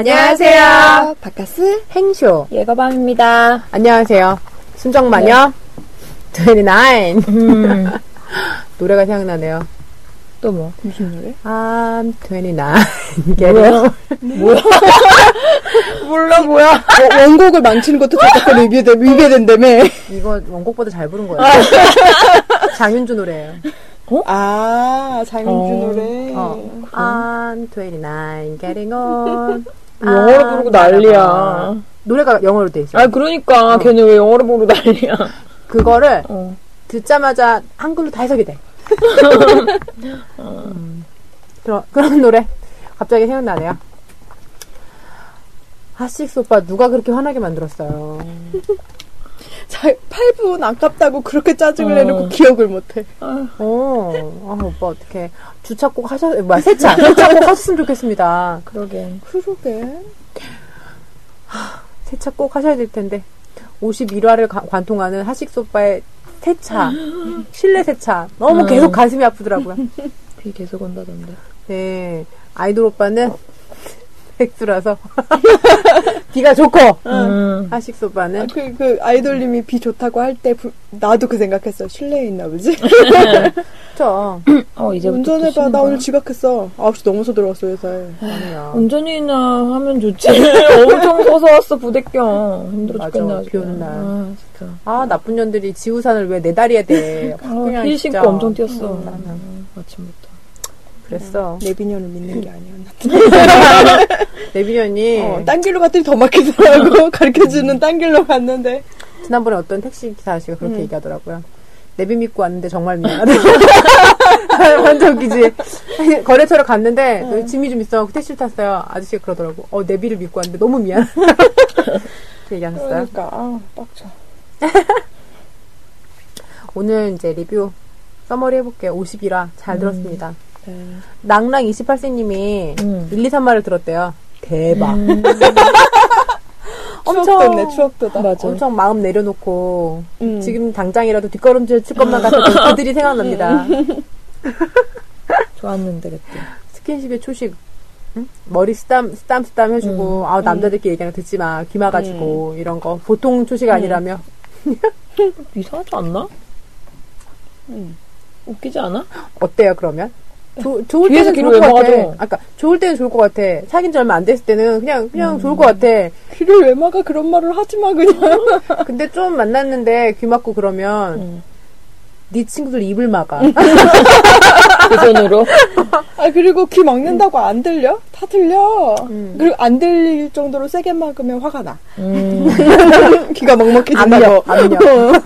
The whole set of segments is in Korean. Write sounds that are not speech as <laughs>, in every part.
안녕하세요. 바카스 행쇼. 예거밤입니다. 안녕하세요. 순정마녀 29. 음, <laughs> 노래가 생각나네요. 또 뭐? 무슨 노래? I'm 29. 뭐야? <laughs> 몰라, 뭐야? 어, 원곡을 망치는 것도 저작권 위배된, 위배된다며. 이거 원곡보다 잘 부른 거예요. <laughs> 장윤주 노래예요. 아, 장윤주 어. 노래. 어. I'm 29, getting on. 영어로 아, 부르고 난리야. 노래가 영어로 돼 있어. 아, 그러니까. 걔는 왜 영어로 부르고 난리야. 그거를 어. 듣자마자 한글로 다 해석이 돼. <laughs> 음. 그런, 그런 노래 갑자기 생각나네요. 하식스 오빠 누가 그렇게 화나게 만들었어요. <laughs> 자, 8분 아깝다고 그렇게 짜증을 어. 내놓고 기억을 못해. 어, 아, 오빠 어떻게 주차 꼭 하셔, 뭐야 세차, 세차 꼭 하셨으면 좋겠습니다. 그러게. 그러게. 세차 꼭 하셔야 될 텐데 51화를 관통하는 하식스 오빠의 세차, 실내 세차 너무 음. 계속 가슴이 아프더라고요. <laughs> 비 계속 온다던데. 네, 아이돌 오빠는 백수라서 <laughs> 비가 좋고 음. 하식스 오빠는 그, 그, 아이돌님이 비 좋다고 할 때, 부- 나도 그 생각했어. 실내에 있나 보지? <laughs> 그렇죠. 어, 이제부터. 운전해봐. 나? 오늘 지각했어. 9시 넘어서 들어왔어, 회사에. 운전이나 하면 좋지. <laughs> 엄청 서서 왔어, 부대껴. 힘들어 맞아, 죽겠네. 비 오는 날. 아, 진짜. 아 나쁜 년들이 지우산을 왜 내 다리에 대? 아, 그냥 힐. 신고 엄청 뛰었어. 음, 음, 아침부터. 그랬어. 내비년을 믿는 게 아니었나. 내비년이 <laughs> 어, 딴 길로 갔더니 더 막히더라고. 가르쳐주는 딴 길로 갔는데. 지난번에 어떤 택시 기사 아저씨가 그렇게 음. 얘기하더라고요. 내비 믿고 왔는데 정말 미안하다. <laughs> 완전 웃기지. 거래처를 갔는데 음. 짐이 좀 있어. 그 택시를 탔어요. 아저씨가 그러더라고. 어 내비를 믿고 왔는데 너무 미안. <laughs> 그 얘기하셨어요. 그러니까, 아, 빡쳐. 오늘 이제 리뷰 써머리 해볼게요. 51화 잘 음. 들었습니다. 네. 낭랑 28세님이 음. 1, 2, 3화를 들었대요. 대박. 음, <laughs> 엄청- 추억도네, 추억도다. 맞아. 엄청 마음 내려놓고 음. 지금 당장이라도 뒷걸음질 칠 것만 같아도 그들이 생각납니다. 좋았는데, 그때. 스킨십의 초식 응? 머리 쓰담 쓰담 쓰담 해주고 아 남자들끼리 얘기하는 거 듣지 마귀 막아주고 이런 거 보통 초식 아니라며 이상하지 않나? 음. 웃기지 않아? 어때요 그러면? 조, 좋을 때는 좋을 것왜 같아. 아까 좋을 때는 좋을 것 같아. 사귄 지 얼마 안 됐을 때는 그냥 그냥 좋을 것 같아. 귀를 왜 막아? 그런 말을 하지 마, 그냥. <laughs> 근데 좀 만났는데 귀 막고 그러면 응. 네 친구들 입을 막아. <laughs> 그 손으로. 아, 그리고 귀 막는다고 안 들려? 다 들려. 음. 그리고 안 들릴 정도로 세게 막으면 화가 나. 음. <laughs> 귀가 먹먹해진다고. 압력 압력.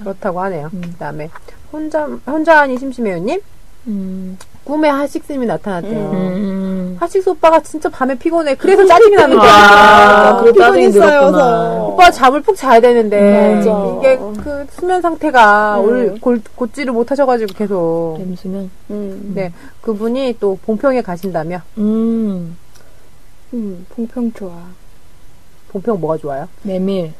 그렇다고 하네요. 그다음에 혼자 혼자하니 심심해요님 음. 꿈에 하식스님이 나타났대요. 음. 하식스 오빠가 진짜 밤에 피곤해. 그래서 짜증이 나는 거야. 아, 그래 짜증이 피곤이 쌓여서. 들었구나. 오빠 잠을 푹 자야 되는데 맞아. 이게 그 수면 상태가 음. 올 골, 곧지를 못하셔가지고 계속. 뱀수면. 음. 네 그분이 또 봉평에 가신다며. 음. 음, 봉평 좋아. 봉평 뭐가 좋아요? 메밀.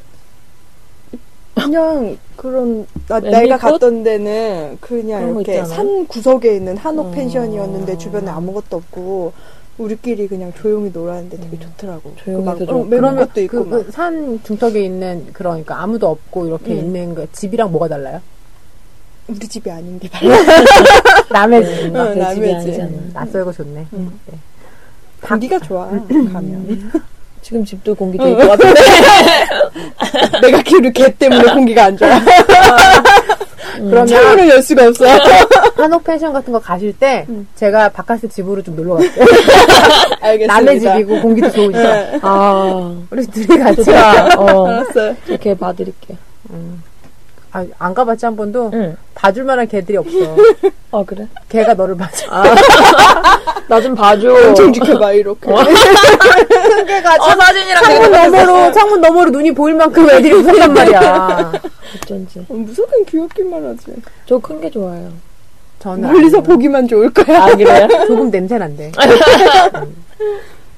그냥 그런 나, 메밀꽃? 내가 갔던 데는 그냥 이렇게. 산 구석에 있는 한옥 어. 펜션이었는데 주변에 아무것도 없고 우리끼리 그냥 조용히 놀았는데 되게 좋더라고. 조용해서 그 막, 좋고. 어, 매운 것도 있고 그, 막. 그산 중턱에 있는 그러니까 아무도 없고 이렇게 음. 있는 그 집이랑 뭐가 달라요? 우리 집이 아닌 게 달라. <laughs> 남의 집. 어, 남의. 집. 낯설고 좋네. 음. 네. 공기가 좋아 가면. <laughs> 지금 집도 공기 좋을 것 같은데. <laughs> 내가 키우는 개 때문에 공기가 안 좋아. 그러면 창문을 열 수가 없어. 한옥 펜션 같은 거 가실 때 음. 제가 바카스 집으로 좀 놀러 갈게요. <laughs> 알겠습니다. 남의 집이고 공기도 좋으니까 네. 아. 우리 둘이 같이 좋다. 어. 알았어요. 이렇게 봐드릴게요. 아, 안 가봤지 한 번도 응. 봐줄 만한 개들이 없어. <laughs> 아, 그래? 개가 너를 봐줘. <laughs> 나좀 봐줘. 엄청 지켜봐 이렇게. 개가 어, 사진이랑 창문 너머로 창문 너머로 눈이 보일 만큼 애들이 무섭단 말이야. <laughs> 어쩐지. 어, 무조건 귀엽기만 하지. 저 큰 게 좋아요. 저는 멀리서. 보기만 좋을 거야. 아, 그래요? 조금 냄새 난대. 음.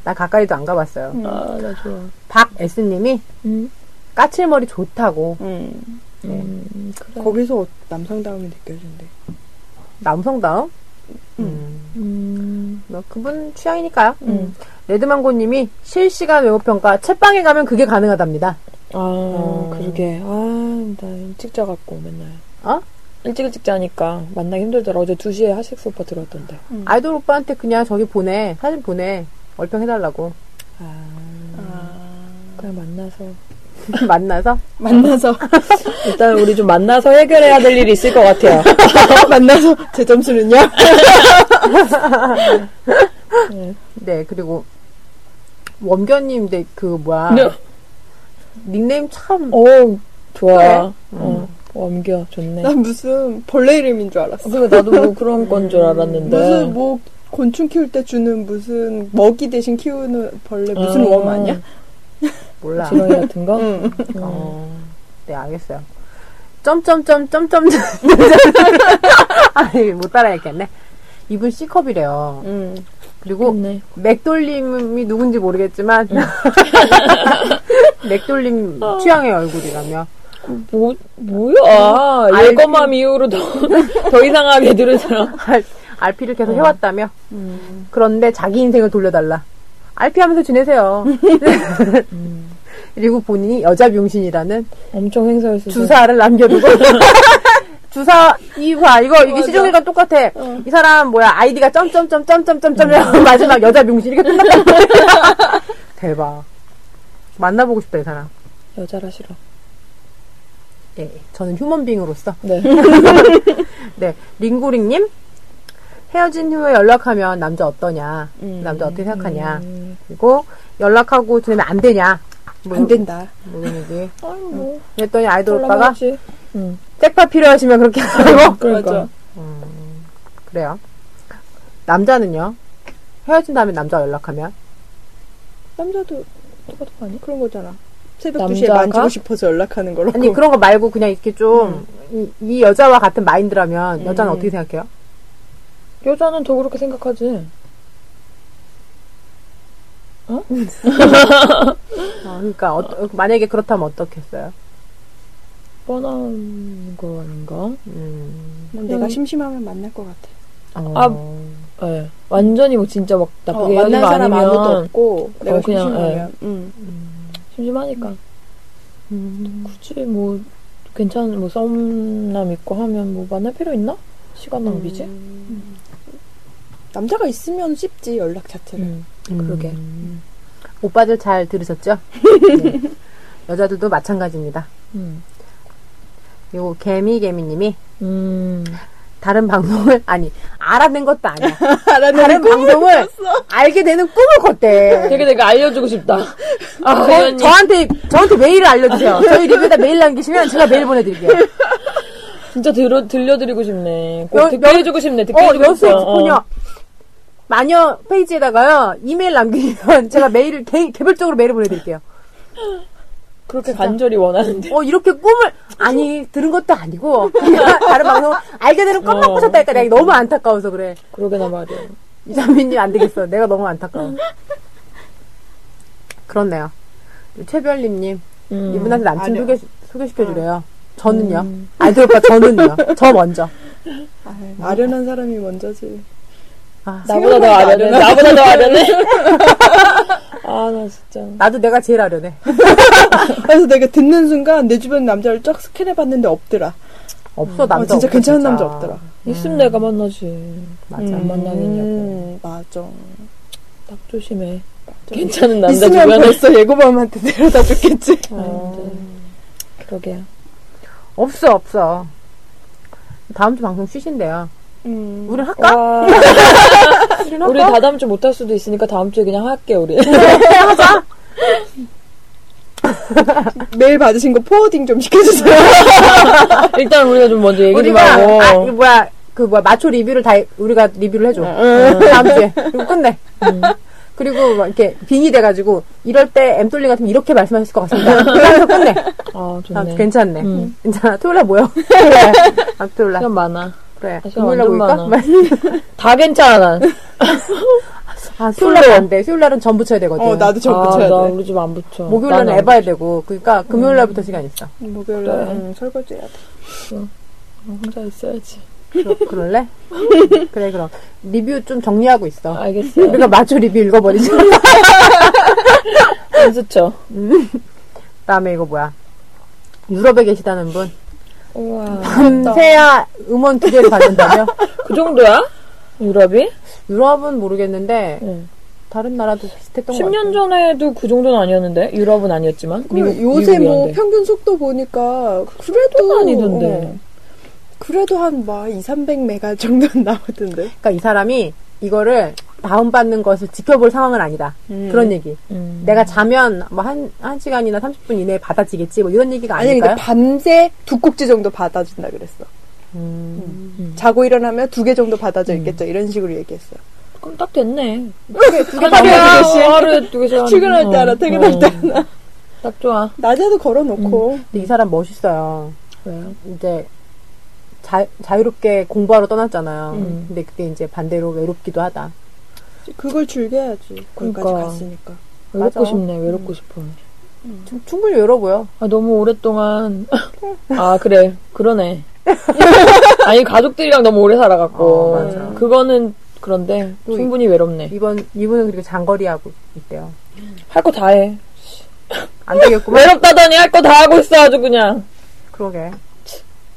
나 가까이도 안 가봤어요. 아, 나 좋아. 박S님이 음. 까칠머리 좋다고 음. 음, 그래. 거기서 남성다움이 느껴진대. 남성다움? 음. 음. 뭐 그분 취향이니까요. 음. 레드망고님이 실시간 외모평가 책방에 가면 그게 가능하답니다. 아, 그러게. 아, 나 일찍 자갖고 맨날. 어? 일찍 일찍 자니까 만나기 힘들더라. 어제 2시에 하식스 오빠 들어왔던데. 아이돌 오빠한테 그냥 저기 보내 사진 보내 얼평 해달라고 아, 아, 그냥 만나서. <laughs> 만나서 만나서 <laughs> 일단 우리 좀 만나서 해결해야 될 일이 있을 것 같아요. <laughs> 만나서 제 점수는요? 네 그리고 원견님 네, 그 뭐야 네. 닉네임 참 오, 좋아. 그래? 어, 엄겨, 좋네. 난 무슨 벌레 이름인 줄 알았어. 그러니까 나도 뭐 그런 건 줄 알았는데. 무슨 뭐 곤충 키울 때 주는 무슨 먹이 대신 키우는 벌레 무슨 아, 웜 아니야? 몰라 지렁이 같은 거? 응. 어, 네 알겠어요 점점점 점점 아니 못 따라했겠네 이분 C컵이래요 응. 그리고 좋네. 맥돌림이 누군지 모르겠지만 <laughs> 맥돌림 취향의 얼굴이라며 뭐, 뭐야. 예거맘 이후로 더, 더 이상하게 들은 사람. 알- RP를 계속 어. 해왔다며 음. 그런데 자기 인생을 돌려달라 RP 하면서 지내세요. <laughs> 그리고 본인이 여자 병신이라는 엄청 행사했어. 주사를 남겨두고. <laughs> <laughs> 주사 이봐 이거 이게. 시종일과 똑같아. 이 사람 뭐야 아이디가 점점점 점점점점 마지막 여자 병신 이렇게 끝났다. 대박. 만나보고 싶다 이 사람. 여자라 싫어. 예 저는 휴먼빙으로서. 네. 네 링구링님 헤어진 후에 연락하면 남자 어떠냐 음. 남자 어떻게 생각하냐 음. 그리고 연락하고 지내면 안 되냐 뭐, 안 된다. 뭐 이런 얘기 아니, 뭐. 그랬더니 아이돌 오빠가. 응. 잭팟 필요하시면 그렇게 하고 그러니까. 맞아. 그래요. 남자는요? 헤어진 다음에 남자가 연락하면? 남자도 똑같은 거 아니야? 그런 거잖아. 새벽 남자가? 2시에 만지고 싶어서 연락하는 거라고. 아니, 그런 거 말고 그냥 이렇게 좀, 이, 이 여자와 같은 마인드라면 여자는 음. 어떻게 생각해요? 여자는 더 그렇게 생각하지. <laughs> <laughs> 어, 그러니까, 어, 만약에 그렇다면 어떻겠어요? 뻔한 거 아닌가? 음, 난 내가 음. 심심하면 만날 것 같아. 어, 아, 예. 완전히 뭐 진짜 막 어, 나쁘게 만날 헤어진 거 사람 아무도 아니면 없고 내가 어, 그냥, 심심하면. 응. 심심하니까. 음, 굳이 뭐 괜찮은 뭐 썸남 있고 하면 뭐 만날 필요 있나? 시간 낭비지. 음. 남자가 있으면 쉽지 연락 자체를. 음, 그러게. 음. 오빠들 잘 들으셨죠? <laughs> 네. 여자들도 마찬가지입니다. 음. 그리고 개미 개미님이 음. 다른 방송을, 아니, 알아낸 것도 아니야. <laughs> 다른 방송을 알게 되는 꿈을 꿨대. 되게 내가 알려주고 싶다. 아, 저. 저한테 저한테 메일을 알려주세요. 저희 리뷰에다 메일 남기시면 제가 메일 보내드릴게요. <laughs> 진짜 들어, 들려드리고 싶네. 듣게 여- 해주고 싶네. 듣게 어, 해주고 싶어. 어. 마녀 페이지에다가요 이메일 남기면 제가 메일을 개, 개별적으로 메일을 보내드릴게요. 그렇게 간절히 원하는데. 어 이렇게 꿈을 아니 들은 것도 아니고 <laughs> 다른 방송 알게 되는 꿈만 어. 꾸셨다니까 내가 너무 안타까워서 그래. 그러게나 말이야. 이상민님 안 되겠어. 내가 너무 안타까워. 그렇네요. 최별님님 음. 이분한테 남친 아니요. 소개 소개시켜 주래요. 저는요. 음. 아이돌 오빠 저는요. 저 먼저. 아유, 아련한 사람이 먼저지. 아, 나보다 더 아련해. 나보다 더 아련해. <laughs> 아, 나 진짜. 나도 내가 제일 아련해. <laughs> 그래서 내가 듣는 순간 내 주변 남자를 쫙 스캔해봤는데 없더라. 없어 어, 남자 진짜 없어, 괜찮은 진짜. 남자 없더라. 있으면 내가 만나지. 맞아. 안 만나겠냐고. 음, 맞아. 딱 조심해. 괜찮은 남자 있으면 주변에. 벌써 예고밤한테 데려다 줬겠지. 어, 그러게요. 없어 없어. 다음 주 방송 쉬신대요. 음. 우리 할까? 와, <laughs> 우리 우리 할까? 다다음 주 못 할 수도 있으니까 다음 주에 그냥 할게, 우리. 하자. <laughs> 메일 받으신 거 forwarding 좀 시켜주세요. <laughs> 일단 우리가 좀 먼저 얘기 좀 하고. 아, 이거 뭐야 그 뭐야 마초 리뷰를 다 우리가 리뷰를 해줘. 다음 주에 그리고 끝내. 그리고 막 이렇게 빙의 돼가지고 이럴 때 엠떨님 같으면 이렇게 말씀하실 것 같습니다. 그래서 끝내. 아, 아, 좋네. 괜찮네. 음. 괜찮아. 토요일 날 모여. 그래. 아, 토요일 날. 시간 많아. 그래. 아, 금요일 날 모일까? <laughs> 다 괜찮아, 난. 아, <laughs> 수요일 날은 안 돼. 수요일 날은 전 붙여야 되거든. 어, 나도 좀 아, 붙여야 나 돼. 우리 집 안 붙여. 목요일 날은 나는 안 에봐야 되고. 그러니까 금요일 날부터 시간 있어. 목요일 그래. 날 응, 설거지 해야 돼. 어, 혼자 있어야지. 그러, 그럴래? <laughs> 그래 그럼 리뷰 좀 정리하고 있어. 알겠어요. 우리가 마초 리뷰 읽어버리자. 연수죠. 다음에 이거 뭐야? 유럽에 계시다는 분. 우와. 밤새야 음원 두 개를 받는다며? <laughs> 그 정도야? 유럽이? 유럽은 모르겠는데 응. 다른 나라도 비슷했던 것 10년 같아요. 전에도 그 정도는 아니었는데 유럽은 아니었지만 미국, 요새 뭐 미국이란데. 평균 속도 보니까 그래도 아니던데. 어, 그래도 한 막 2, 300메가 정도는 나오던데. 그러니까 이 사람이 이거를 다운받는 것을 지켜볼 상황은 아니다. 음. 그런 얘기. 음. 내가 자면 뭐 한, 한 시간이나 30분 이내에 받아지겠지. 뭐 이런 얘기가 아니 아닐까요? 근데 밤새 두 꼭지 정도 받아준다 그랬어. 음. 음. 자고 일어나면 두 개 정도 받아져 있겠죠. 이런 식으로 얘기했어요. 그럼 딱 됐네. 두개 하루에 받아주듯이 하루에 두 개씩 하는- 출근할 때 하나, 어, 퇴근할 어. 때 하나. 딱 좋아. 낮에도 걸어놓고. 근데 이 사람 멋있어요. 왜요? 이제 자, 자유롭게 공부하러 떠났잖아요. 음. 근데 그때 이제 반대로 외롭기도 하다. 그걸 즐겨야지. 거기까지 그러니까. 갔으니까. 외롭고 맞아. 싶네. 외롭고 싶어. 충- 충분히 외로워 보여. 아 너무 오랫동안 <laughs> 아 그래 그러네. <laughs> 아니 가족들이랑 너무 오래 살아갖고 어, 맞아. 그거는 그런데 또 충분히 외롭네. 이번 이분은 그리고 장거리 하고 있대요. 할 거 다 해. 안 되겠구만. 외롭다더니 할 거 다 하고 있어 아주 그냥. 그러게.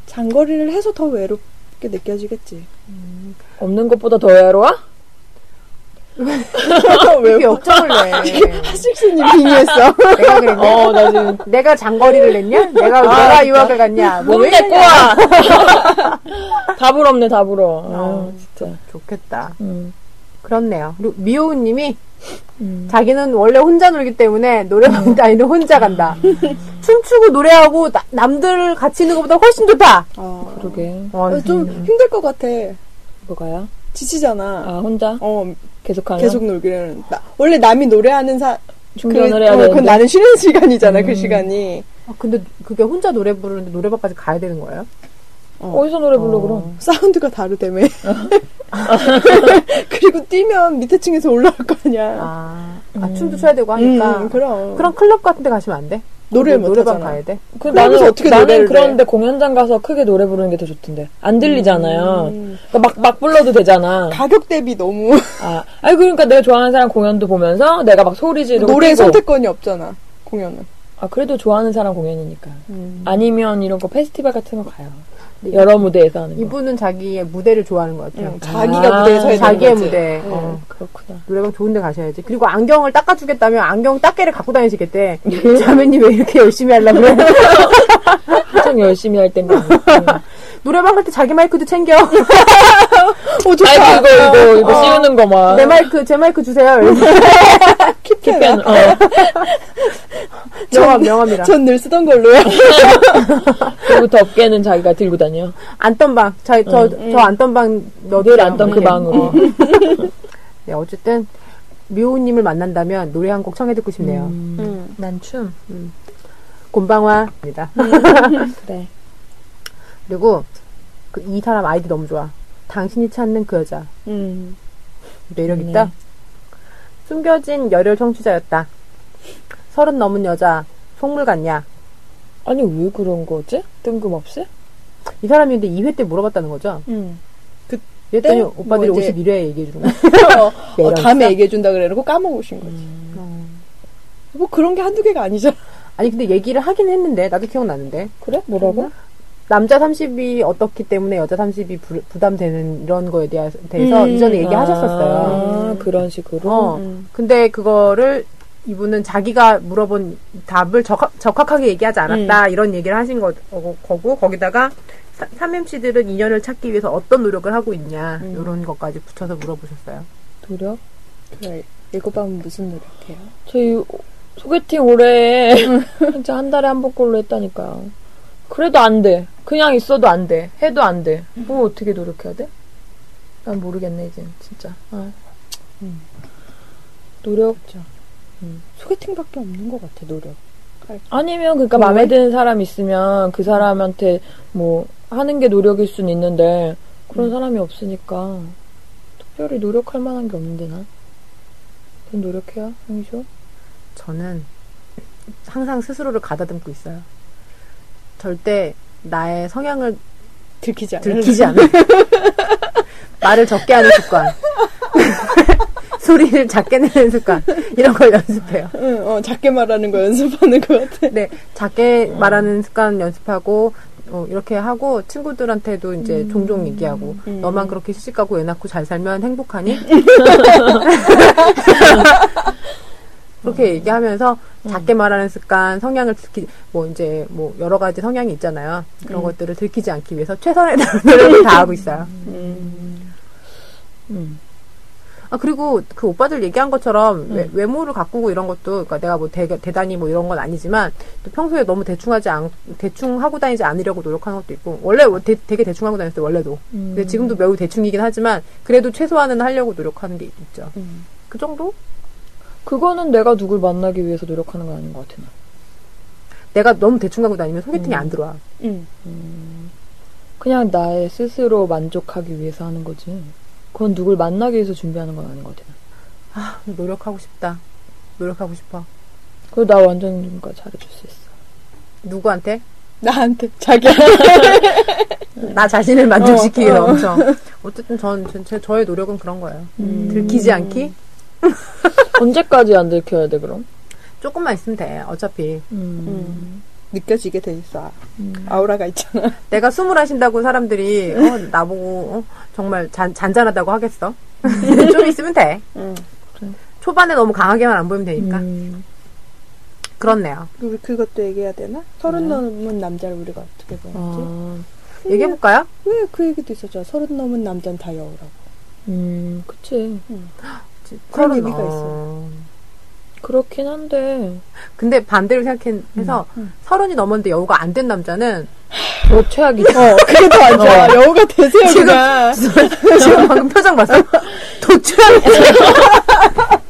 장거리를 해서 더 외롭게 느껴지겠지. 없는 것보다 더 외로워? 왜 이렇게 역정을 내? <laughs> 하식스님 빙의했어. 내가 그랬냐? 어 나 지금 <laughs> 내가 장거리를 냈냐? 내가 내가 유학을 갔냐? 뭐 꿈내 왜 꼬아. 다 부럽네 다 부러. 어. 아 진짜. 좋겠다. 음. 그렇네요. 그리고 미호우님이 음. 자기는 원래 혼자 놀기 때문에 노래방 다니는 혼자 간다. 춤추고 노래하고 나- 남들 같이 있는 것보다 훨씬 좋다. 어. 그러게. 어, 어, 좀 힘들 것 같아. 뭐가요? 지치잖아. 아 혼자 어, 계속 하면 계속 놀기는. 나, 원래 남이 노래하는 사, 충전을 그, 해야 어, 되는데. 그건 나는 쉬는 시간이잖아, 음. 그 시간이. 아, 근데 그게 혼자 노래 부르는데 노래방까지 가야 되는 거예요? 어 디서 노래 불러 어. 그럼? 사운드가 다르다며. <laughs> 그리고 뛰면 밑에 층에서 올라올 거 아니야. 아, 아, 춤도 춰야 되고 음, 하니까. 그럼. 그런 클럽 같은 데 가시면 안 돼? 노래를 못 노래방. 가야 돼? 그 나는 어떻게 나는 그런데 공연장 가서 크게 노래 부르는 게 더 좋던데 안 들리잖아요. 그러니까 막, 막 불러도 되잖아. 가격 대비 너무 아, 아니 그러니까 내가 좋아하는 사람 공연도 보면서 내가 막 소리 지르고 노래 뛰고. 선택권이 없잖아, 공연은. 아 그래도 좋아하는 사람 공연이니까. 음. 아니면 이런 거 페스티벌 같은 거 가요. 여러 무대에서 하는 거. 이분은 자기의 무대를 좋아하는 것 같아요. 응, 자기가 아, 무대에서 해야 자기의. 무대. 응. 어. 그렇구나. 노래방 좋은 데 가셔야지. 그리고 안경을 닦아주겠다면 안경 닦개를 갖고 다니시겠대. <laughs> 자매님 왜 이렇게 열심히 하려고 그래? 한창 열심히 할 때인데. <laughs> 노래방 갈 때 자기 마이크도 챙겨. 어, <laughs> 좋다. 아이 그거 이거 이거 어. 씌우는 거 막. 내 마이크, 제 마이크 주세요. 킵펜. 어. <laughs> 명함, 명함이라. 전 늘 쓰던 걸로요. <laughs> 그리고부터 어깨는 자기가 들고 다녀. 안던 방. 저, 저, 저 안던 방늘 안던 그 방으로. <laughs> 네, 어쨌든, 묘우님을 만난다면 노래 한 곡 청해 듣고 싶네요. 음. 난 춤. 곤방화입니다. 그래. 그리고, 그, 이 사람 아이디 너무 좋아. 당신이 찾는 그 여자. 음. 매력 좋네. 있다. 숨겨진 열혈 청취자였다. 서른 넘은 여자, 속물 같냐? 아니 왜 그런 거지? 뜬금없이? 이 사람이 근데 2회 때 물어봤다는 거죠? 음. 그랬더니 뭐 오빠들이 이제- 51회 얘기해 주는 거야. <laughs> 어, <laughs> 매력 다음에 있어? 얘기해 준다 그래놓고 까먹으신 거지. 음. 뭐 그런 게 한두 개가 아니잖아. 아니 근데 얘기를 하긴 했는데 나도 기억나는데 그래? 뭐라고? 남자 30이 어떻기 때문에 여자 30이 부, 부담되는 이런 거에 대해서 음. 이전에 얘기하셨었어요. 아, 그런 식으로. 어. 음. 근데 그거를 이분은 자기가 물어본 답을 적합, 적합하게 얘기하지 않았다 이런 얘기를 하신 거, 어, 거고 거기다가 3MC들은 인연을 찾기 위해서 어떤 노력을 하고 있냐 음. 이런 것까지 붙여서 물어보셨어요. 노력? 그래. 읽어보면 무슨 노력해요? 저희 소개팅 올해 <laughs> 진짜 한 달에 한 번꼴로 했다니까요. 그래도 안 돼. 그냥 있어도 안 돼. 해도 안 돼. 뭐 어떻게 노력해야 돼? 난 모르겠네 이제 진짜. 아. 노력. 소개팅밖에 없는 것 같아, 노력. 아니면 그러니까 왜? 마음에 드는 사람 있으면 그 사람한테 뭐 하는 게 노력일 순 있는데 그런 사람이 없으니까 특별히 노력할 만한 게 없는데 난. 그럼 노력해요, 형이쇼? 저는 항상 스스로를 가다듬고 있어요. 절대 나의 성향을 들키지 않아. 들키지 <laughs> 않은 말을 적게 하는 습관 <laughs> 소리를 작게 내는 습관 이런 걸 연습해요. 응, 어, 작게 말하는 거 연습하는 것 같아. 네, 작게 말하는 습관 연습하고 어, 이렇게 하고 친구들한테도 이제 종종 얘기하고 음. 너만 그렇게 시집 가고 애 낳고 잘 살면 행복하니? <laughs> 그렇게 얘기하면서 작게 말하는 습관, 성향을 들키, 뭐 이제 뭐 여러 가지 성향이 있잖아요. 그런 것들을 들키지 않기 위해서 최선의 노력을 다하고 있어요. 음. 아 그리고 그 오빠들 얘기한 것처럼 외, 외모를 가꾸고 이런 것도 그러니까 내가 뭐 대, 대단히 뭐 이런 건 아니지만 또 평소에 너무 대충하지 않 대충 하고 다니지 않으려고 노력하는 것도 있고 원래 대, 되게 대충 하고 다녔어요 원래도. 근데 지금도 매우 대충이긴 하지만 그래도 최소한은 하려고 노력하는 게 있죠. 그 정도 그거는 내가 누굴 만나기 위해서 노력하는 건 아닌 것 같아. 나. 내가 너무 대충 하고 다니면 소개팅이 안 들어와 응. 그냥 나의 스스로 만족하기 위해서 하는 거지. 그건 누굴 만나기 위해서 준비하는 건 아닌 것 같아. 나. 아 노력하고 싶다 노력하고 싶어 그리고 나 완전 누군가 잘해줄 수 있어. 누구한테 나한테 자기 <laughs> 나 자신을 만족시키기 위해서 엄청 어쨌든 전 제, 제- 저의 노력은 그런 거예요 들키지 않기 <laughs> 언제까지 안 들켜야 돼 그럼? 조금만 있으면 돼 어차피 음. 느껴지게 돼 있어. 아우라가 있잖아. <laughs> 내가 숨을 하신다고 사람들이 어, 나보고 어, 정말 잔, 잔잔하다고 하겠어? <laughs> 좀 있으면 돼. 응. 초반에 너무 강하게만 안 보이면 되니까. 음. 그렇네요. 우리 그것도 얘기해야 되나? 서른 넘은 남자를 우리가 어떻게 보는지. 아, 얘기해볼까요? 왜 그 얘기도 있었잖아. 서른 넘은 남자는 다 여우라고. 음, 그치. 그런 서른, 얘기가 어. 그렇긴 한데 근데 반대로 생각해서 서른이 넘었는데 여우가 안 된 남자는 더 최악이지. 어, 그게 더 안 좋아. 여우가 되세요, 지금- 그가. <laughs> 지금 방금 표정 봤어? 도출하는 <laughs>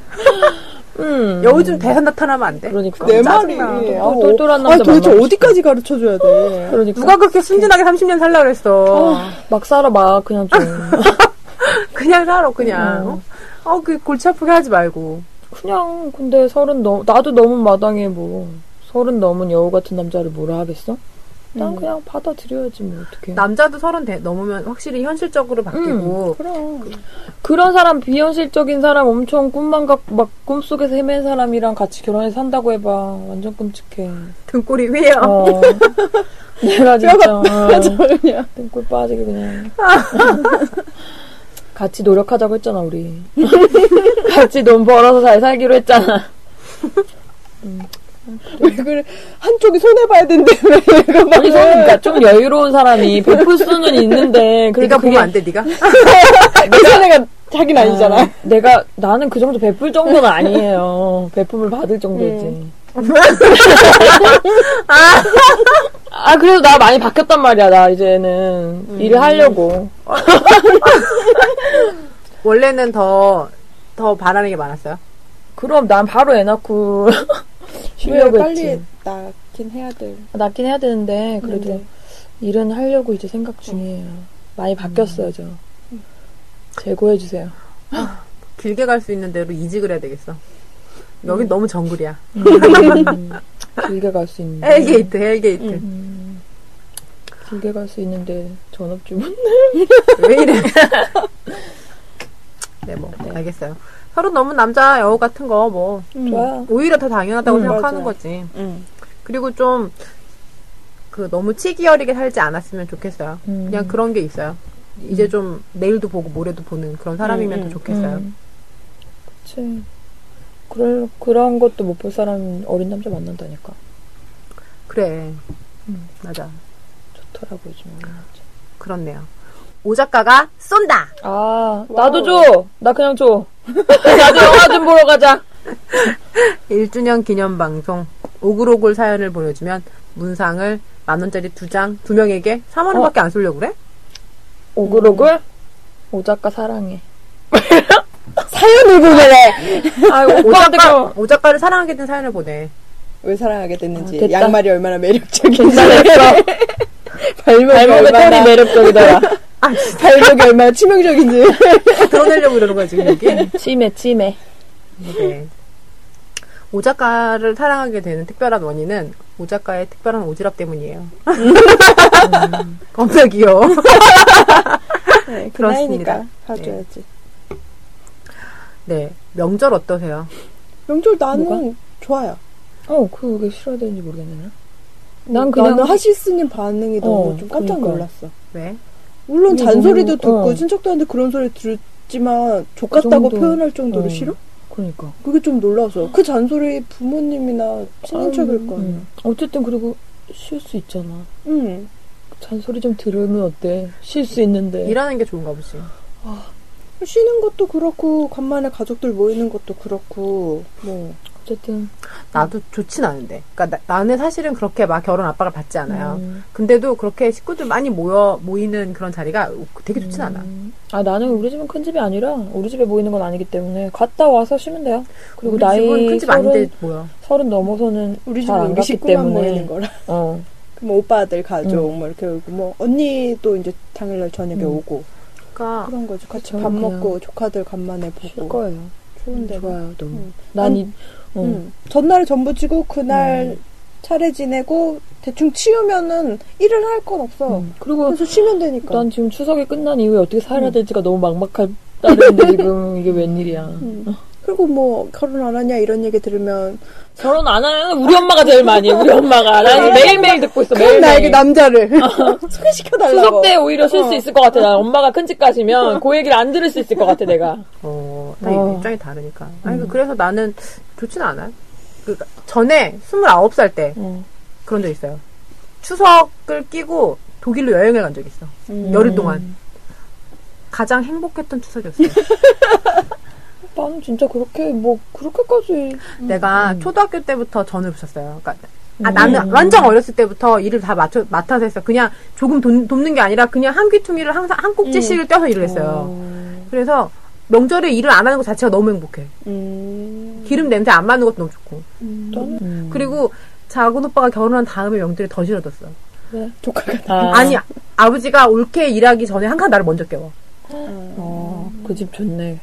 음. 여우 좀 대사 나타나면 안 돼? 그러니까. 내 말이. 아, 똘- 똘똘한 아, 남자 도대체 만나고 어디까지 가르쳐 줘야 돼? 그러니까. 누가 그렇게 순진하게 30년 살라 그랬어. 막 살아 막 그냥 좀 <laughs> 그냥 살아, 그냥. 어, 어, 그 골치 아프게 하지 말고. 그냥 근데 서른 넘 나도 너무 마당에 뭐 서른 넘은 여우 같은 남자를 뭐라 하겠어? 난 음. 그냥 받아들여야지 뭐 어떻게. 남자도 서른 대- 넘으면 확실히 현실적으로 바뀌고 그럼. 그런 사람 비현실적인 사람 엄청 꿈만 갖고 막 꿈속에서 헤맨 사람이랑 같이 결혼해서 산다고 해봐 완전 끔찍해. 등골이 휘어. 어. <laughs> 내가 진짜 어, 그냥. 등골 빠지게 그냥. <laughs> 같이 노력하자고 했잖아 우리. <laughs> 같이 돈 벌어서 잘 살기로 했잖아. 왜 그래? 한쪽이 손해봐야 된대, 왜 얘가 막. 아니 그러니까 좀 여유로운 사람이 베풀 수는 있는데 네가 그게 보면 안 돼, 네가? <laughs> 내 손해가 자기는 아니잖아. 아, 내가 나는 그 정도 베풀 정도는 아니에요. 베품을 받을 정도지. 아 그래도 나 많이 바뀌었단 말이야. 나 이제는 일을 하려고. <laughs> 원래는 더, 더 바라는 게 많았어요. 그럼 난 바로 애 낳고 왜 쉬려고 빨리 했지. 낳긴 해야 돼. 낳긴 해야 되는데 그래도 네. 일은 하려고 이제 생각 중이에요. 많이 바뀌었어요 저. 재고해 주세요. <gasps> 길게 갈 수 있는 대로 이직을 해야 되겠어. 여긴 너무 정글이야. <laughs> 음, 길게 갈 수 있는데. hell gate, hell gate. 음, 길게 갈 수 있는데 전업주부. 왜 이래? <laughs> 네, 뭐, 알겠어요. 서른 넘은 남자 여우 같은 거, 뭐, 좋아요. 오히려 더 당연하다고 음, 생각하는 맞아요. 거지. 응. 그리고 좀, 그, 너무 치기 어리게 살지 않았으면 좋겠어요. 음. 그냥 그런 게 있어요. 이제 좀, 내일도 보고 모레도 보는 그런 사람이면 음, 더 음, 좋겠어요. 음. 그치. 그럴, 그런 것도 못 볼 사람 어린 남자 만난다니까. 그래. 음. 맞아. 좋더라고, 요즘 어린 남자. 그렇네요. 오 작가가 쏜다! 아, 나도 줘! 나 그냥 줘. <laughs> 나도 영화 좀 보러 가자. <laughs> 1주년 기념 방송 오글오글 사연을 보내주면 문상을 만 원짜리 두 장 두 명에게 3만 원밖에 안 쏠려고 그래? 오글오글? 오 작가 사랑해. <laughs> 사연을 보내래! 아, 오 오빠한테 작가 그오 작가를 사랑하게 된 사연을 보내. 왜 사랑하게 됐는지, 아. 양말이 얼마나 매력적인지. <laughs> 발목이 발목의 얼마나, 털이 매력적이더라. 발목이 얼마나 치명적인지. 드러내려고 이러는 거야 지금 여기. 치매, 치매. 네. 오 작가를 사랑하게 되는 특별한 원인은 오 작가의 특별한 오지랖 때문이에요. 음, <laughs> 겁나 귀여워. <laughs> 네, 그 그렇습니다. 봐줘야지. 네. 명절 어떠세요? 명절 나는 뭐가? 좋아요. 어, 그게 싫어야 되는지 모르겠네. 난. 난 그냥 나는 하시스님 반응이 너무 어, 좀 깜짝 그러니까. 놀랐어. 왜? 물론 잔소리도 너무- 듣고 어. 친척들한테 그런 소리 들었지만 족그 같다고. 표현할 정도로 어. 싫어? 그러니까. 그게 좀 놀라서 그 잔소리 부모님이나 친인척일 거 아니야. 음. 어쨌든 그리고 쉴 수 있잖아. 응. 잔소리 좀 들으면 어때? 쉴 수 있는데. 일하는 게 좋은가 보지. 쉬는 것도 그렇고 간만에 가족들 모이는 것도 그렇고 뭐 어쨌든. 나도 좋진 않은데. 그러니까 나, 는 사실은 그렇게 막 결혼 압박을 받지 않아요. 음. 근데도 그렇게 식구들 많이 모여 모이는 그런 자리가 되게 좋진 않아. 음. 아, 나는 우리 집은 큰 집이 아니라 우리 집에 모이는 건 아니기 때문에 갔다 와서 쉬면 돼요. 그리고 나이 큰집 아닌데 뭐야? 서른 넘어서는 우리 잘 집은 안 우리 갔기 식구만 때문에. 모이는 거라. 어. 뭐 오빠들 가족 음. 뭐 이렇게 오고 뭐 언니도 이제 당일날 저녁에 음. 오고 그러니까 그런 거지. 같이 밥. 먹고 조카들 간만에 쉴 보고 거예요. 좋은데. 좋아요, 너무. 음. 난 이, 어. 응. 전날에 전부 치고 그날 음. 차례 지내고 대충 치우면은 일을 할 건 없어. 음. 그리고 그래서 쉬면 되니까. 난 지금 추석이 끝난 이후에 어떻게 살아야 음. 될지가 너무 막막하다는데 <laughs> 지금 이게 웬일이야. 음. 그리고 뭐 결혼 안 하냐 이런 얘기 들으면 결혼 안 하는 우리 엄마가 제일 많이 해, 우리 엄마가. 나 매일매일 듣고 있어, 그럼 나에게. 남자를 <laughs> 소개시켜 달라고. 추석 때 오히려 쉴수 어. 있을 것 같아. 나 엄마가 큰 집 가시면 그 얘기를 안 들을 수 있을 것 같아, 내가. 어, 다 어. 입장이 다르니까. 아니, 음. 그래서 나는 좋지는 않아요. 그 전에 29살 때 어. 그런 적 있어요. 추석을 끼고 독일로 여행을 간 적이 있어. 음. 열흘 동안. 가장 행복했던 추석이었어요. <laughs> 나는 진짜 그렇게, 뭐, 그렇게까지. 내가 음. 초등학교 때부터 전을 붙였어요. 그러니까 아, 음. 나는 완전 어렸을 때부터 일을 다 맡아, 맡아서 했어. 그냥 조금 돈, 돕는 게 아니라 그냥 한 귀퉁이를 항상 한 꼭지씩을 떼서 일을 했어요. 어. 그래서 명절에 일을 안 하는 것 자체가 너무 행복해. 음. 기름 냄새 안 맡는 것도 너무 좋고. 나는, 음. 그리고 작은 오빠가 결혼한 다음에 명절이 더 싫어졌어. 조카가 아. 아니, 아버지가 올케 일하기 전에 항상 나를 먼저 깨워. 어, 그 집 좋네.